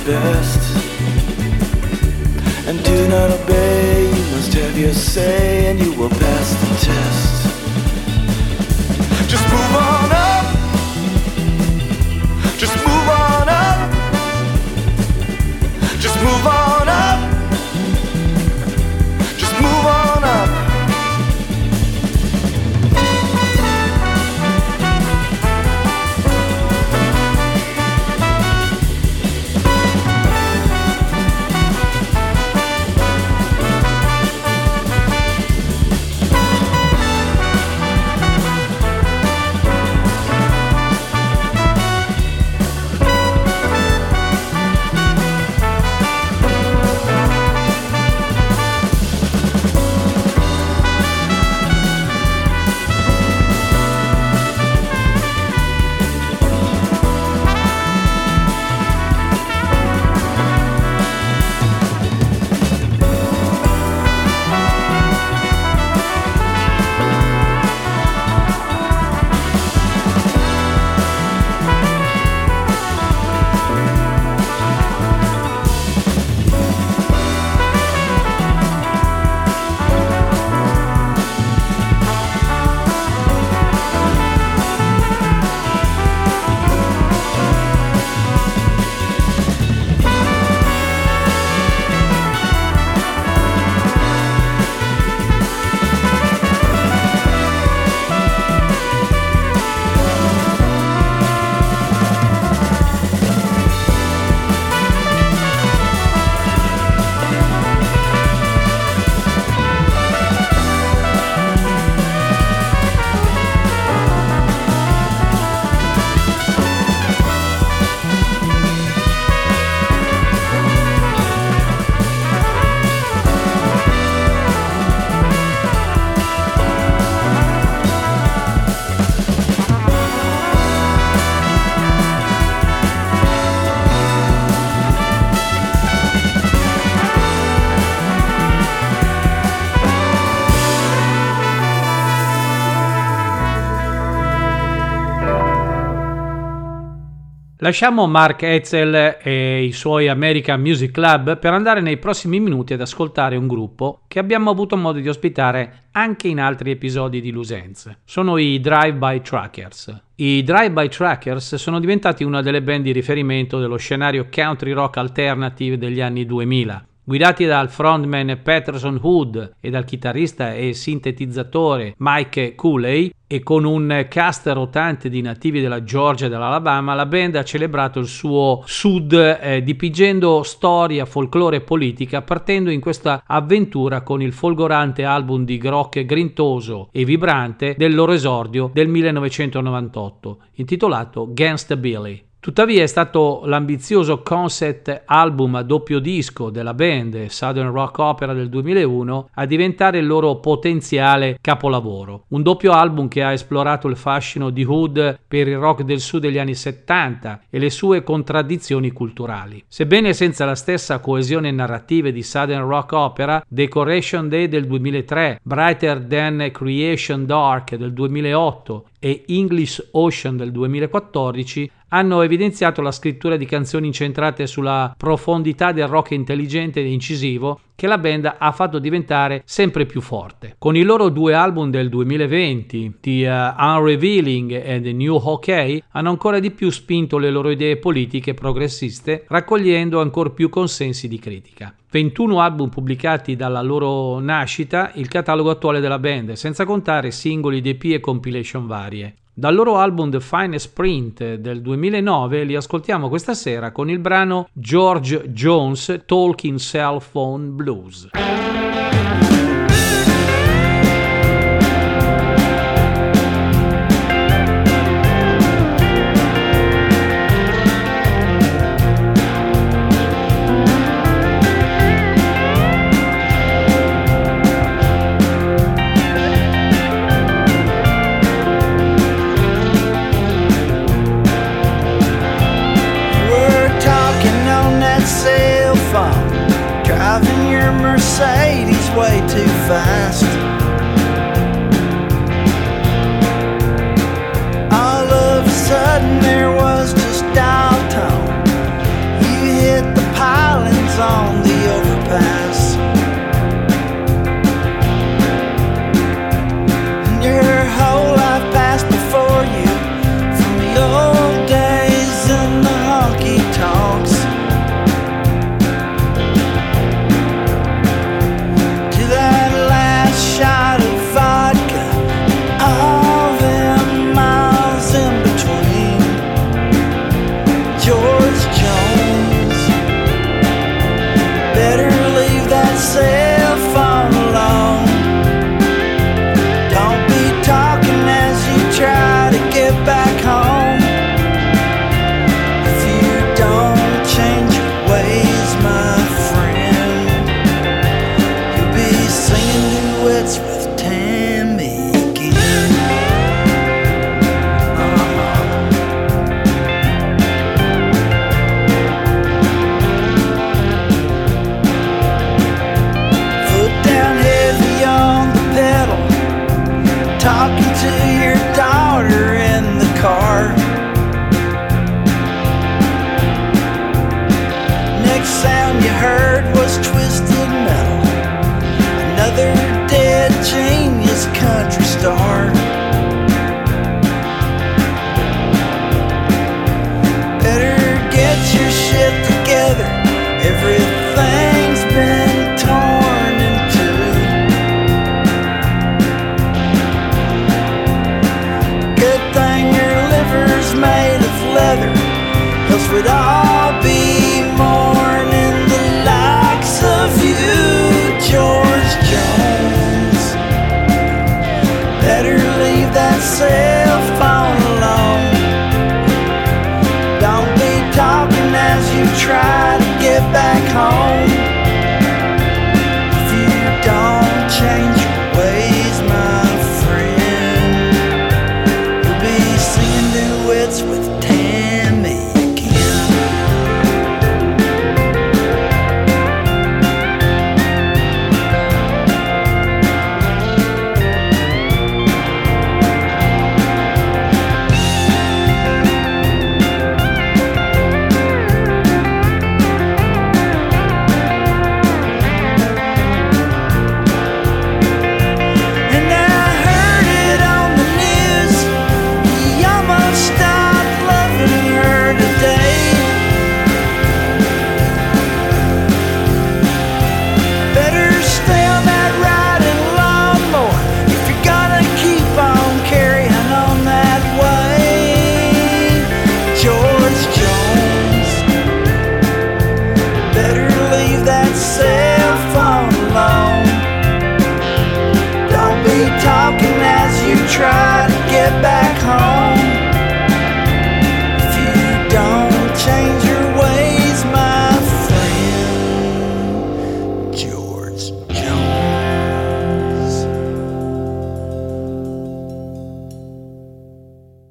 Best. And do not obey, you must have your say, and you will pass the test. Just move on up. Just move on up. Just move on up. Lasciamo Mark Etzel e i suoi American Music Club per andare nei prossimi minuti ad ascoltare un gruppo che abbiamo avuto modo di ospitare anche in altri episodi di Lusenze. Sono i Drive-By Truckers. I Drive-By Truckers sono diventati una delle band di riferimento dello scenario country rock alternative degli anni 2000. Guidati dal frontman Patterson Hood e dal chitarrista e sintetizzatore Mike Cooley e con un cast rotante di nativi della Georgia e dell'Alabama, la band ha celebrato il suo sud eh, dipingendo storia, folklore e politica partendo in questa avventura con il folgorante album di rock grintoso e vibrante del loro esordio del 1998 intitolato Gangsta Billy. Tuttavia è stato l'ambizioso concept album a doppio disco della band Southern Rock Opera del 2001 a diventare il loro potenziale capolavoro. Un doppio album che ha esplorato il fascino di Hood per il rock del sud degli anni 70 e le sue contraddizioni culturali. Sebbene senza la stessa coesione narrativa di Southern Rock Opera, Decoration Day del 2003, Brighter Than Creation Dark del 2008 e English Ocean del 2014 hanno evidenziato la scrittura di canzoni incentrate sulla profondità del rock intelligente e incisivo che la band ha fatto diventare sempre più forte. Con i loro due album del 2020, The uh, Unrevealing e The New Hockey, hanno ancora di più spinto le loro idee politiche progressiste, raccogliendo ancora più consensi di critica. 21 album pubblicati dalla loro nascita, il catalogo attuale della band, senza contare singoli, DP e compilation varie. Dal loro album The Finest Print del 2009 li ascoltiamo questa sera con il brano George Jones Talking Cell Phone Blues. Sudden,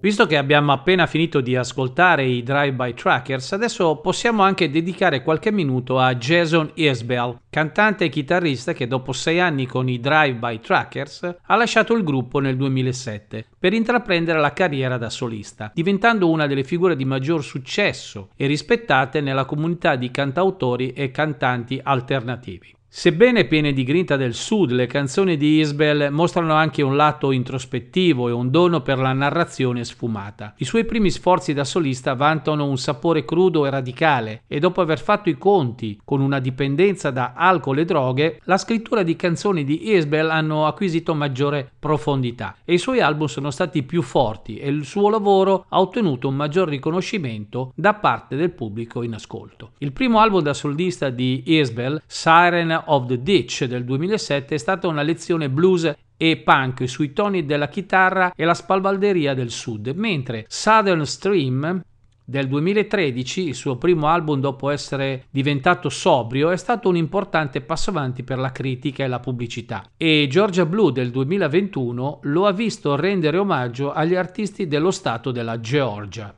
Visto che abbiamo appena finito di ascoltare i Drive-By Trackers, adesso possiamo anche dedicare qualche minuto a Jason Isbell, cantante e chitarrista che dopo sei anni con i Drive-By Trackers ha lasciato il gruppo nel 2007 per intraprendere la carriera da solista, diventando una delle figure di maggior successo e rispettate nella comunità di cantautori e cantanti alternativi. Sebbene piene di grinta del sud, le canzoni di Isbell mostrano anche un lato introspettivo e un dono per la narrazione sfumata. I suoi primi sforzi da solista vantano un sapore crudo e radicale e dopo aver fatto i conti con una dipendenza da alcol e droghe, la scrittura di canzoni di Isbell hanno acquisito maggiore profondità e i suoi album sono stati più forti e il suo lavoro ha ottenuto un maggior riconoscimento da parte del pubblico in ascolto. Il primo album da solista di Isbell, Siren of the Ditch del 2007 è stata una lezione blues e punk sui toni della chitarra e la spalvalderia del sud, mentre Southern Stream del 2013, il suo primo album dopo essere diventato sobrio, è stato un importante passo avanti per la critica e la pubblicità. E Georgia Blue del 2021 lo ha visto rendere omaggio agli artisti dello stato della Georgia.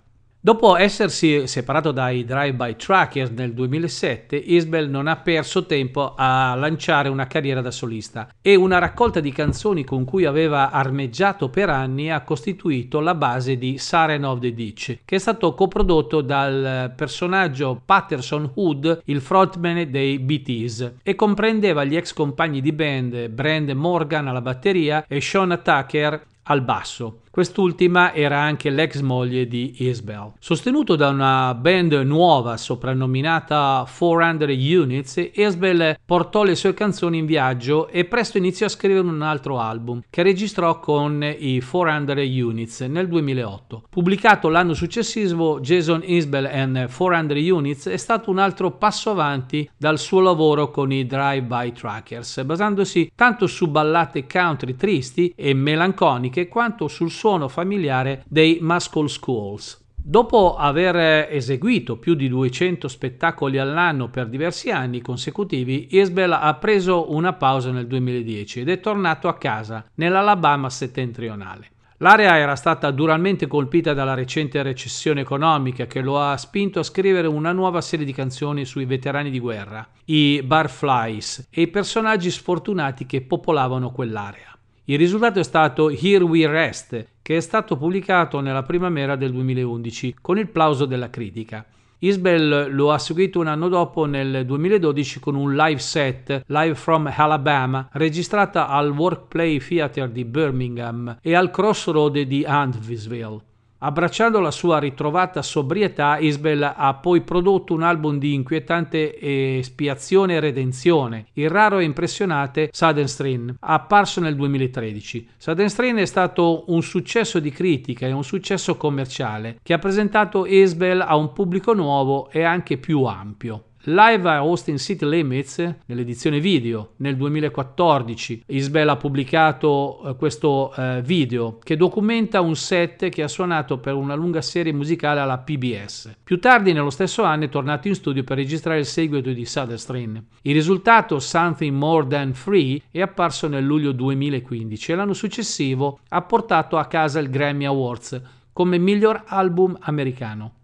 Dopo essersi separato dai Drive-By Trackers nel 2007, Isbell non ha perso tempo a lanciare una carriera da solista e una raccolta di canzoni con cui aveva armeggiato per anni ha costituito la base di Siren of the Ditch, che è stato coprodotto dal personaggio Patterson Hood, il frontman dei BTs, e comprendeva gli ex compagni di band Brand Morgan alla batteria e Sean Tucker al basso. Quest'ultima era anche l'ex moglie di Isbell. Sostenuto da una band nuova soprannominata 400 Units, Isbell portò le sue canzoni in viaggio e presto iniziò a scrivere un altro album che registrò con i 400 Units nel 2008. Pubblicato l'anno successivo, Jason Isbell and 400 Units è stato un altro passo avanti dal suo lavoro con i Drive-By Trackers, basandosi tanto su ballate country tristi e melanconiche quanto sul suo suono familiare dei Muscle Schools. Dopo aver eseguito più di 200 spettacoli all'anno per diversi anni consecutivi, Isbell ha preso una pausa nel 2010 ed è tornato a casa, nell'Alabama settentrionale. L'area era stata duramente colpita dalla recente recessione economica che lo ha spinto a scrivere una nuova serie di canzoni sui veterani di guerra, i Barflies e i personaggi sfortunati che popolavano quell'area. Il risultato è stato Here We Rest, che è stato pubblicato nella primavera del 2011 con il plauso della critica. Isbell lo ha seguito un anno dopo nel 2012 con un live set Live from Alabama registrata al Workplay Theatre di Birmingham e al Crossroad di Huntsville. Abbracciando la sua ritrovata sobrietà, Isbell ha poi prodotto un album di inquietante espiazione e redenzione, il raro e impressionante Sudden Stream, apparso nel 2013. Sudden Stream è stato un successo di critica e un successo commerciale che ha presentato Isbell a un pubblico nuovo e anche più ampio. Live a Austin City Limits, nell'edizione video, nel 2014, Isbell ha pubblicato eh, questo eh, video che documenta un set che ha suonato per una lunga serie musicale alla PBS. Più tardi, nello stesso anno, è tornato in studio per registrare il seguito di Southern Stream. Il risultato, Something More Than Free, è apparso nel luglio 2015 e l'anno successivo ha portato a casa il Grammy Awards come miglior album americano.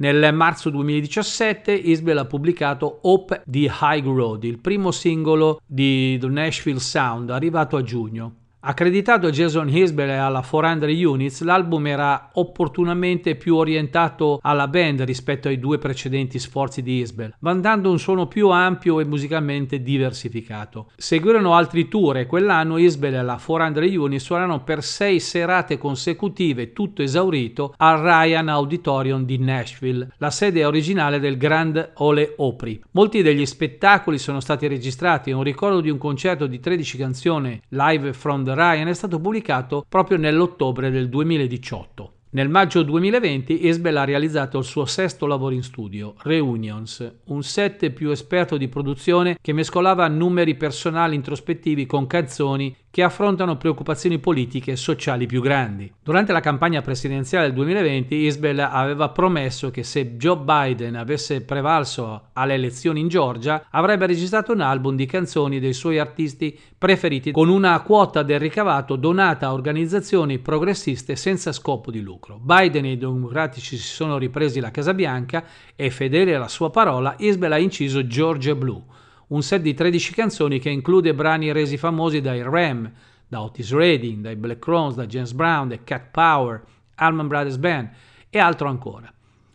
Nel marzo 2017 Isbell ha pubblicato Hope di High Road, il primo singolo di The Nashville Sound, arrivato a giugno. Accreditato a Jason Isbell e alla 400 Units, l'album era opportunamente più orientato alla band rispetto ai due precedenti sforzi di Isbell, vantando un suono più ampio e musicalmente diversificato. Seguirono altri tour e quell'anno Isbell e la 400 Units suonarono per sei serate consecutive, tutto esaurito, al Ryan Auditorium di Nashville, la sede originale del Grand Ole Opry. Molti degli spettacoli sono stati registrati un ricordo di un concerto di 13 canzoni live from the Ryan è stato pubblicato proprio nell'ottobre del 2018. Nel maggio 2020 Isbell ha realizzato il suo sesto lavoro in studio, Reunions, un set più esperto di produzione che mescolava numeri personali introspettivi con canzoni che affrontano preoccupazioni politiche e sociali più grandi. Durante la campagna presidenziale del 2020, Isbell aveva promesso che se Joe Biden avesse prevalso alle elezioni in Georgia, avrebbe registrato un album di canzoni dei suoi artisti preferiti con una quota del ricavato donata a organizzazioni progressiste senza scopo di lucro. Biden e i democratici si sono ripresi la Casa Bianca e, fedele alla sua parola, Isbell ha inciso Georgia Blue un set di 13 canzoni che include brani resi famosi dai Ram, da Otis Redding, dai Black Crowns, da James Brown, da Cat Power, Allman Brothers Band e altro ancora.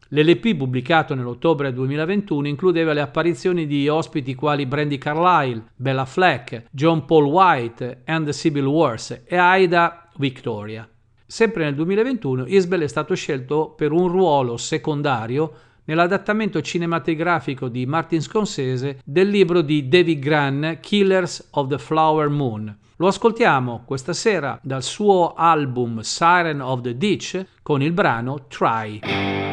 L'LP pubblicato nell'ottobre 2021 includeva le apparizioni di ospiti quali Brandy Carlile, Bella Fleck, John Paul White and the Civil Wars e Aida Victoria. Sempre nel 2021 Isbell è stato scelto per un ruolo secondario nell'adattamento cinematografico di Martin Scorsese del libro di David Gran Killers of the Flower Moon. Lo ascoltiamo questa sera dal suo album Siren of the Ditch con il brano Try.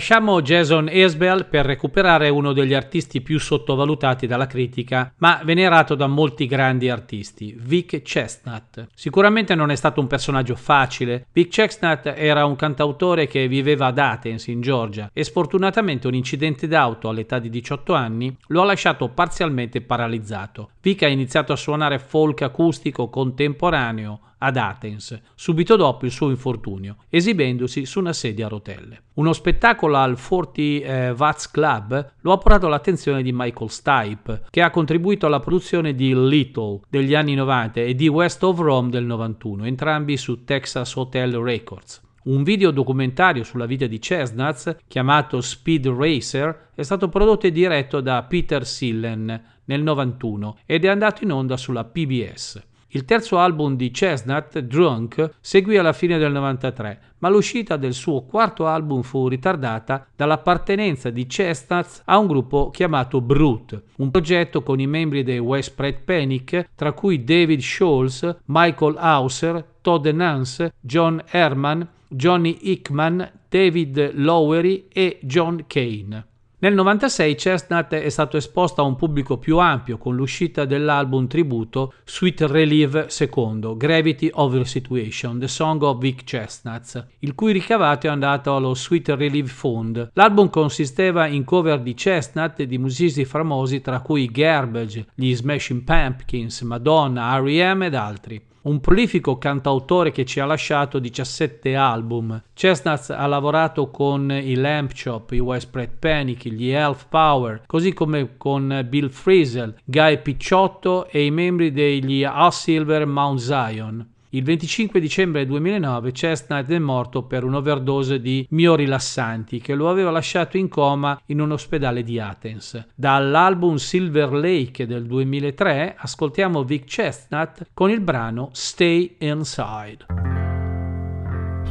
Lasciamo Jason Isbell per recuperare uno degli artisti più sottovalutati dalla critica, ma venerato da molti grandi artisti, Vic Chestnut. Sicuramente non è stato un personaggio facile. Vic Chestnut era un cantautore che viveva ad Athens, in Georgia, e sfortunatamente un incidente d'auto all'età di 18 anni lo ha lasciato parzialmente paralizzato. Vic ha iniziato a suonare folk acustico contemporaneo ad Athens, subito dopo il suo infortunio, esibendosi su una sedia a rotelle. Uno spettacolo al 40 eh, Watts Club lo ha portato all'attenzione di Michael Stipe, che ha contribuito alla produzione di Little degli anni 90 e di West of Rome del 91, entrambi su Texas Hotel Records. Un video documentario sulla vita di Chestnuts, chiamato Speed Racer, è stato prodotto e diretto da Peter Sillen nel 91 ed è andato in onda sulla PBS. Il terzo album di Chestnut, Drunk, seguì alla fine del 93, ma l'uscita del suo quarto album fu ritardata dall'appartenenza di Chestnuts a un gruppo chiamato Brute, un progetto con i membri dei Widespread Panic, tra cui David Scholes, Michael Hauser, Todd Nance, John Herman, Johnny Hickman, David Lowery e John Kane. Nel 96 Chestnut è stato esposto a un pubblico più ampio con l'uscita dell'album tributo Sweet Relief II, Gravity of the Situation, The Song of Vic Chestnuts, il cui ricavato è andato allo Sweet Relief Fund. L'album consisteva in cover di Chestnut e di musicisti famosi tra cui Garbage, gli Smashing Pumpkins, Madonna, R.E.M. ed altri un prolifico cantautore che ci ha lasciato 17 album. Chestnuts ha lavorato con i Lamp Chop, i Widespread Panic, gli Elf Power, così come con Bill Frisell, Guy Picciotto e i membri degli All Silver Mount Zion. Il 25 dicembre 2009 Chestnut è morto per un'overdose di miorilassanti che lo aveva lasciato in coma in un ospedale di Athens. Dall'album Silver Lake del 2003 ascoltiamo Vic Chestnut con il brano Stay Inside.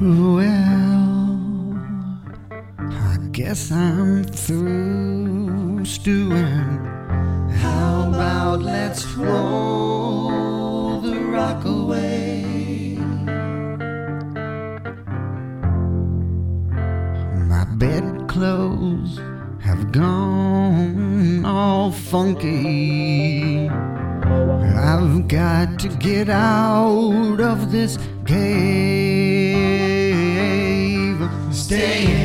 Well, I guess I'm through stewing. How about let's roll the rock away? Bedclothes have gone all funky. I've got to get out of this cave. Stay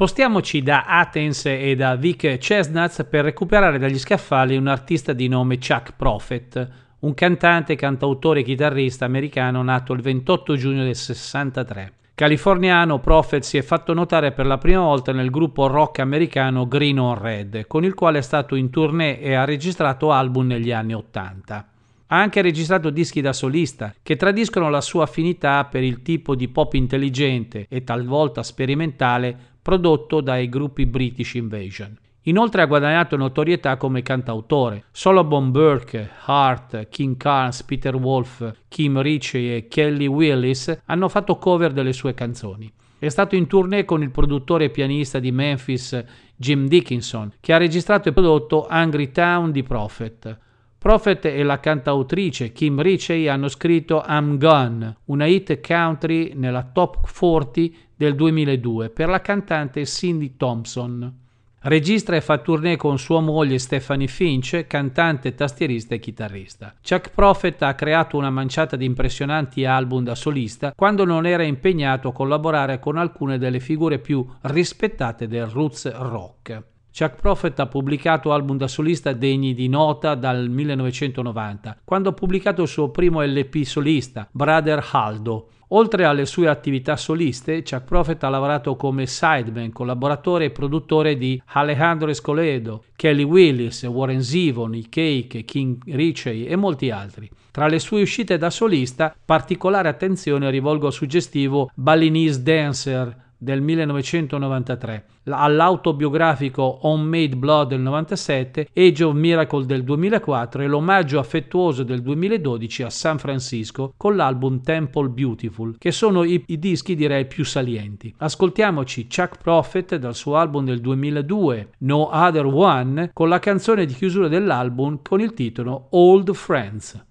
Spostiamoci da Athens e da Vic Chestnuts per recuperare dagli scaffali un artista di nome Chuck Prophet, un cantante, cantautore e chitarrista americano nato il 28 giugno del 63. Californiano, Prophet si è fatto notare per la prima volta nel gruppo rock americano Green on Red, con il quale è stato in tournée e ha registrato album negli anni 80. Ha anche registrato dischi da solista che tradiscono la sua affinità per il tipo di pop intelligente e talvolta sperimentale prodotto dai gruppi British Invasion. Inoltre ha guadagnato notorietà come cantautore. Solomon Burke, Hart, King Carnes, Peter Wolf, Kim Ritchie e Kelly Willis hanno fatto cover delle sue canzoni. È stato in tournée con il produttore e pianista di Memphis Jim Dickinson, che ha registrato e prodotto Angry Town di Prophet. Prophet e la cantautrice Kim Ritchie hanno scritto I'm Gone, una hit country nella top 40 del 2002 per la cantante Cindy Thompson. Registra e fa tournée con sua moglie Stephanie Finch, cantante, tastierista e chitarrista. Chuck Prophet ha creato una manciata di impressionanti album da solista quando non era impegnato a collaborare con alcune delle figure più rispettate del roots rock. Chuck Prophet ha pubblicato album da solista degni di nota dal 1990, quando ha pubblicato il suo primo LP solista, Brother Haldo. Oltre alle sue attività soliste, Chuck Prophet ha lavorato come sideman, collaboratore e produttore di Alejandro Escoledo, Kelly Willis, Warren Zevon, i Cake, King Ritchie e molti altri. Tra le sue uscite da solista, particolare attenzione rivolgo al suggestivo Balinese Dancer del 1993, all'autobiografico Homemade Blood del 97, Age of Miracle del 2004 e l'omaggio affettuoso del 2012 a San Francisco con l'album Temple Beautiful, che sono i, i dischi direi più salienti. Ascoltiamoci Chuck Prophet dal suo album del 2002, No Other One, con la canzone di chiusura dell'album con il titolo Old Friends.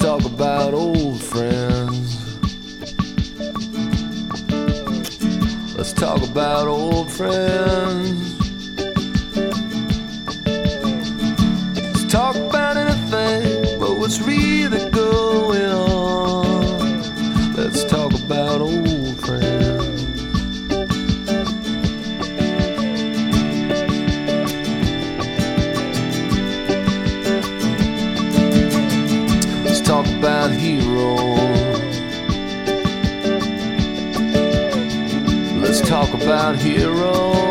Talk about old friends. Let's talk about old friends. Let's talk about anything but what's really going on. Let's talk about talk about heroes. Let's talk about heroes.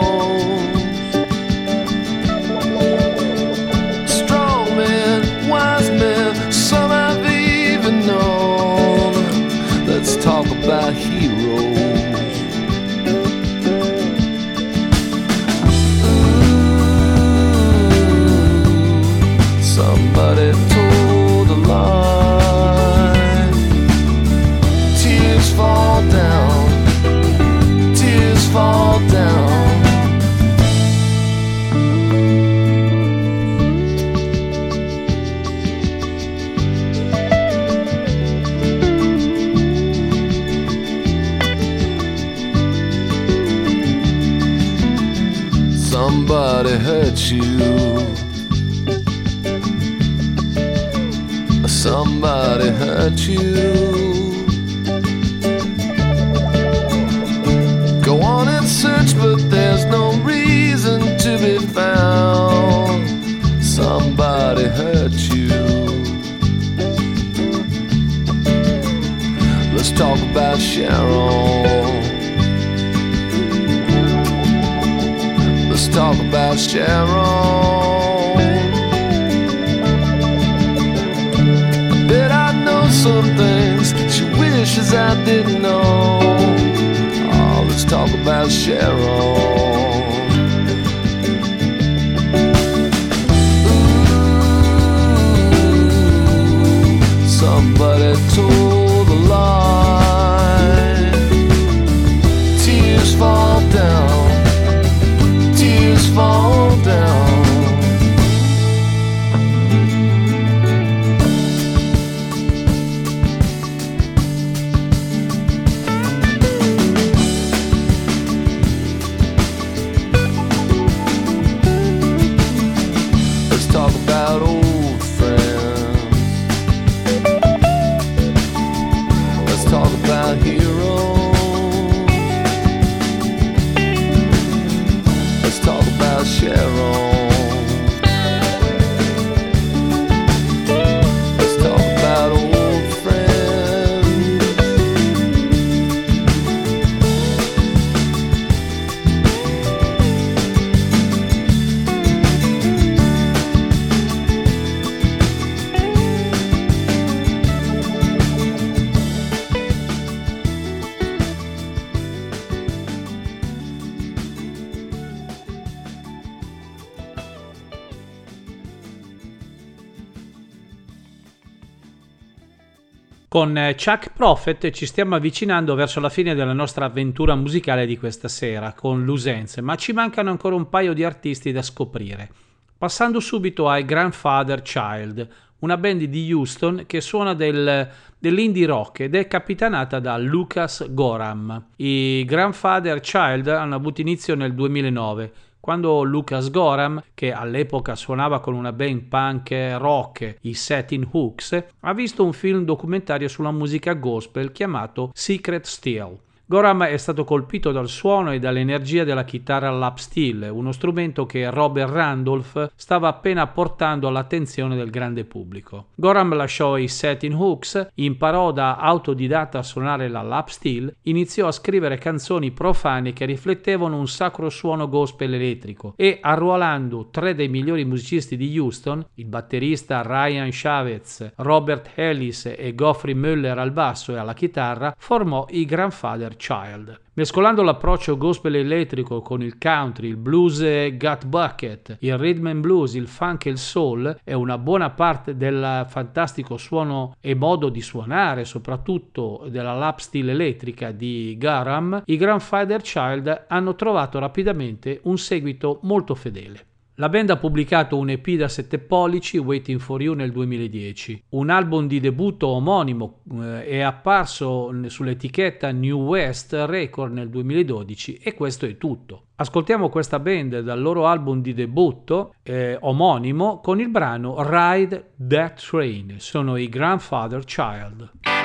Con eh, Chuck Prophet ci stiamo avvicinando verso la fine della nostra avventura musicale di questa sera con Lusenze, ma ci mancano ancora un paio di artisti da scoprire. Passando subito ai Grandfather Child, una band di Houston che suona del, dell'indie rock ed è capitanata da Lucas Gorham. I Grandfather Child hanno avuto inizio nel 2009 quando Lucas Gorham, che all'epoca suonava con una band punk rock, i Satin Hooks, ha visto un film documentario sulla musica gospel chiamato Secret Steel. Gorham è stato colpito dal suono e dall'energia della chitarra lap steel, uno strumento che Robert Randolph stava appena portando all'attenzione del grande pubblico. Gorham lasciò i Satin Hooks, imparò da autodidatta a suonare la lap steel, iniziò a scrivere canzoni profane che riflettevano un sacro suono gospel elettrico e arruolando tre dei migliori musicisti di Houston, il batterista Ryan Chavez, Robert Ellis e Geoffrey Muller al basso e alla chitarra, formò i Grandfather Child. Mescolando l'approccio gospel elettrico con il country, il blues gut bucket, il rhythm and blues, il funk e il soul e una buona parte del fantastico suono e modo di suonare, soprattutto della lap steel elettrica di Garam, i Grandfather Child hanno trovato rapidamente un seguito molto fedele. La band ha pubblicato un EP da 7 pollici, Waiting for You, nel 2010. Un album di debutto omonimo eh, è apparso sull'etichetta New West Record nel 2012 e questo è tutto. Ascoltiamo questa band dal loro album di debutto eh, omonimo con il brano Ride That Train. Sono i Grandfather Child.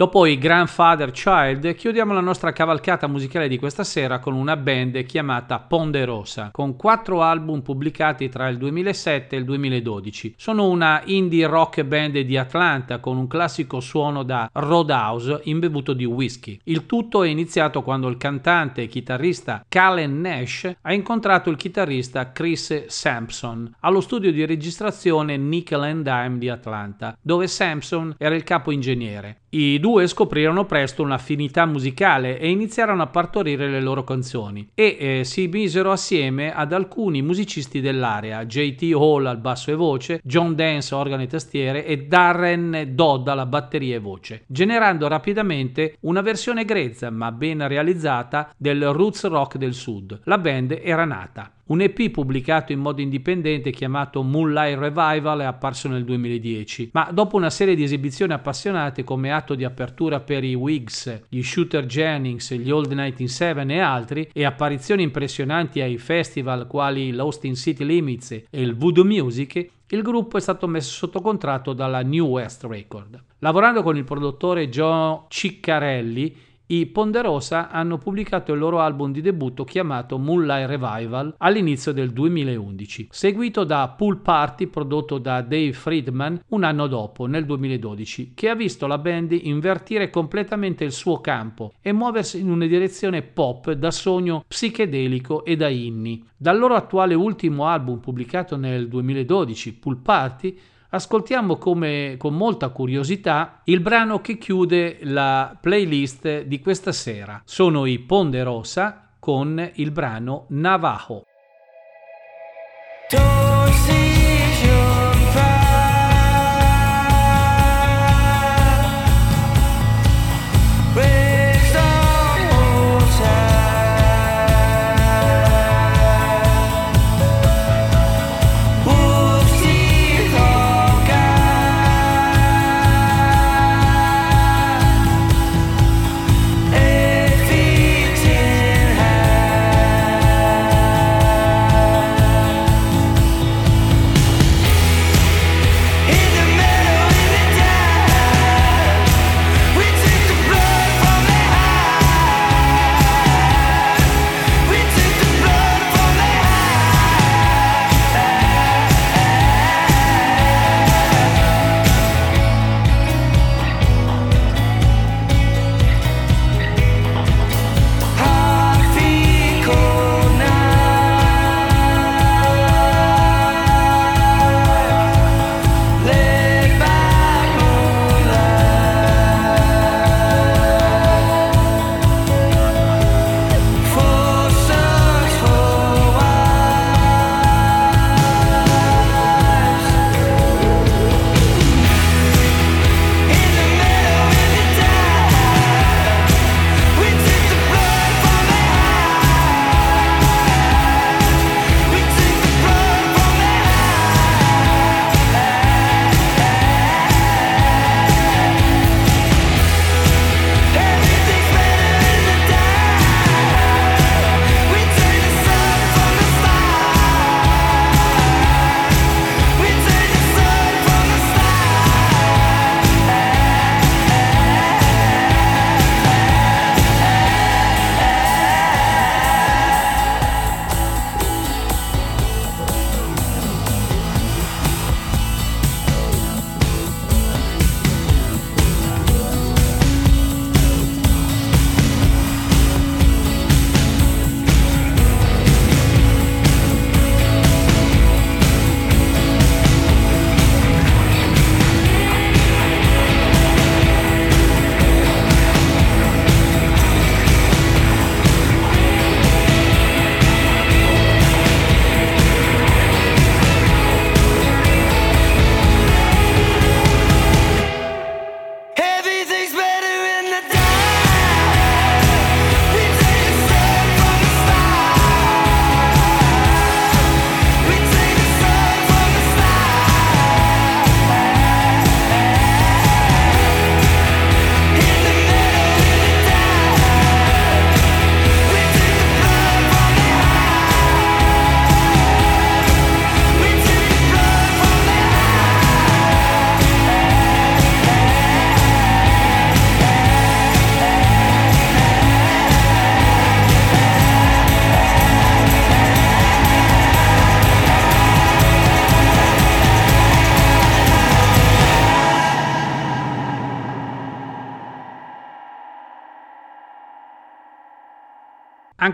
Dopo i Grandfather Child, chiudiamo la nostra cavalcata musicale di questa sera con una band chiamata Ponderosa, con quattro album pubblicati tra il 2007 e il 2012. Sono una indie rock band di Atlanta con un classico suono da roadhouse imbevuto di whisky. Il tutto è iniziato quando il cantante e chitarrista Calen Nash ha incontrato il chitarrista Chris Sampson allo studio di registrazione Nickel and Dime di Atlanta, dove Sampson era il capo ingegnere. I due scoprirono presto un'affinità musicale e iniziarono a partorire le loro canzoni e eh, si misero assieme ad alcuni musicisti dell'area, JT Hall al basso e voce, John Dance organo e tastiere e Darren Dodd alla batteria e voce, generando rapidamente una versione grezza ma ben realizzata del roots rock del sud. La band era nata. Un EP pubblicato in modo indipendente chiamato Moonlight Revival è apparso nel 2010, ma dopo una serie di esibizioni appassionate come atto di apertura per i Wigs, gli Shooter Jennings, gli Old 197 e altri, e apparizioni impressionanti ai festival quali l'Austin City Limits e il Voodoo Music, il gruppo è stato messo sotto contratto dalla New West Record. Lavorando con il produttore Joe Ciccarelli, i Ponderosa hanno pubblicato il loro album di debutto chiamato Moonlight Revival all'inizio del 2011, seguito da Pool Party prodotto da Dave Friedman un anno dopo, nel 2012, che ha visto la band invertire completamente il suo campo e muoversi in una direzione pop da sogno psichedelico e da inni. Dal loro attuale ultimo album pubblicato nel 2012, Pool Party, ascoltiamo come, con molta curiosità il brano che chiude la playlist di questa sera. Sono i Ponderosa con il brano Navajo.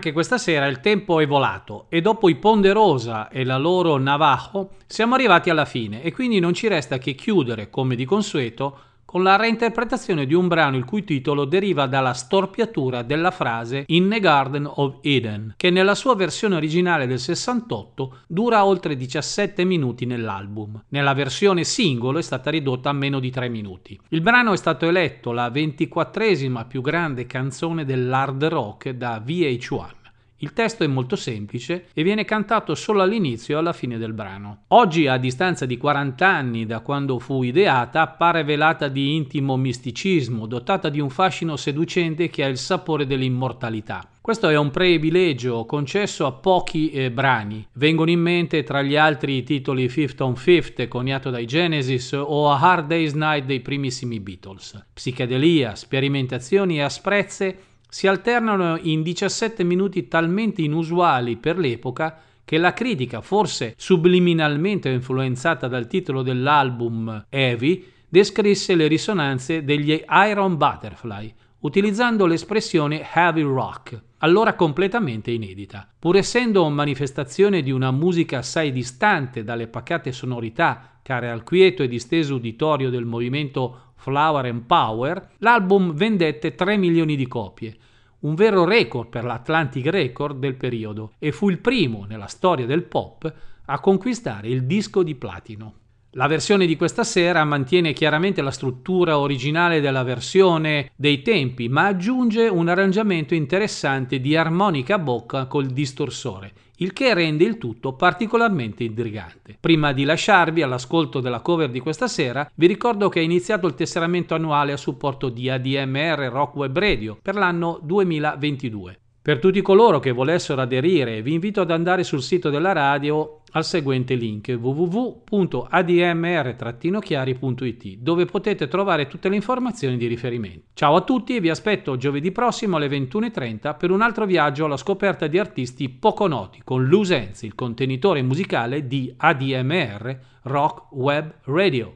Anche questa sera il tempo è volato e dopo i Ponderosa e la loro Navajo siamo arrivati alla fine e quindi non ci resta che chiudere, come di consueto, con la reinterpretazione di un brano il cui titolo deriva dalla storpiatura della frase In the Garden of Eden, che nella sua versione originale del 68 dura oltre 17 minuti nell'album. Nella versione singolo è stata ridotta a meno di 3 minuti. Il brano è stato eletto la 24esima più grande canzone dell'hard rock da VH1. Il testo è molto semplice e viene cantato solo all'inizio e alla fine del brano. Oggi, a distanza di 40 anni da quando fu ideata, appare velata di intimo misticismo, dotata di un fascino seducente che ha il sapore dell'immortalità. Questo è un privilegio concesso a pochi eh, brani. Vengono in mente tra gli altri i titoli Fifth on Fifth, coniato dai Genesis, o A Hard Day's Night dei primissimi Beatles. Psichedelia, sperimentazioni e asprezze si alternano in 17 minuti talmente inusuali per l'epoca che la critica, forse subliminalmente influenzata dal titolo dell'album Heavy, descrisse le risonanze degli Iron Butterfly, utilizzando l'espressione heavy rock, allora completamente inedita. Pur essendo manifestazione di una musica assai distante dalle pacate sonorità care al quieto e disteso uditorio del movimento Flower and Power, l'album vendette 3 milioni di copie, un vero record per l'Atlantic Record del periodo e fu il primo nella storia del pop a conquistare il disco di platino. La versione di questa sera mantiene chiaramente la struttura originale della versione dei tempi, ma aggiunge un arrangiamento interessante di armonica a bocca col distorsore, il che rende il tutto particolarmente intrigante. Prima di lasciarvi all'ascolto della cover di questa sera, vi ricordo che è iniziato il tesseramento annuale a supporto di ADMR Rock Web Radio per l'anno 2022. Per tutti coloro che volessero aderire, vi invito ad andare sul sito della radio al seguente link www.admr-chiari.it dove potete trovare tutte le informazioni di riferimento. Ciao a tutti e vi aspetto giovedì prossimo alle 21.30 per un altro viaggio alla scoperta di artisti poco noti con Lusenzi, il contenitore musicale di ADMR Rock Web Radio.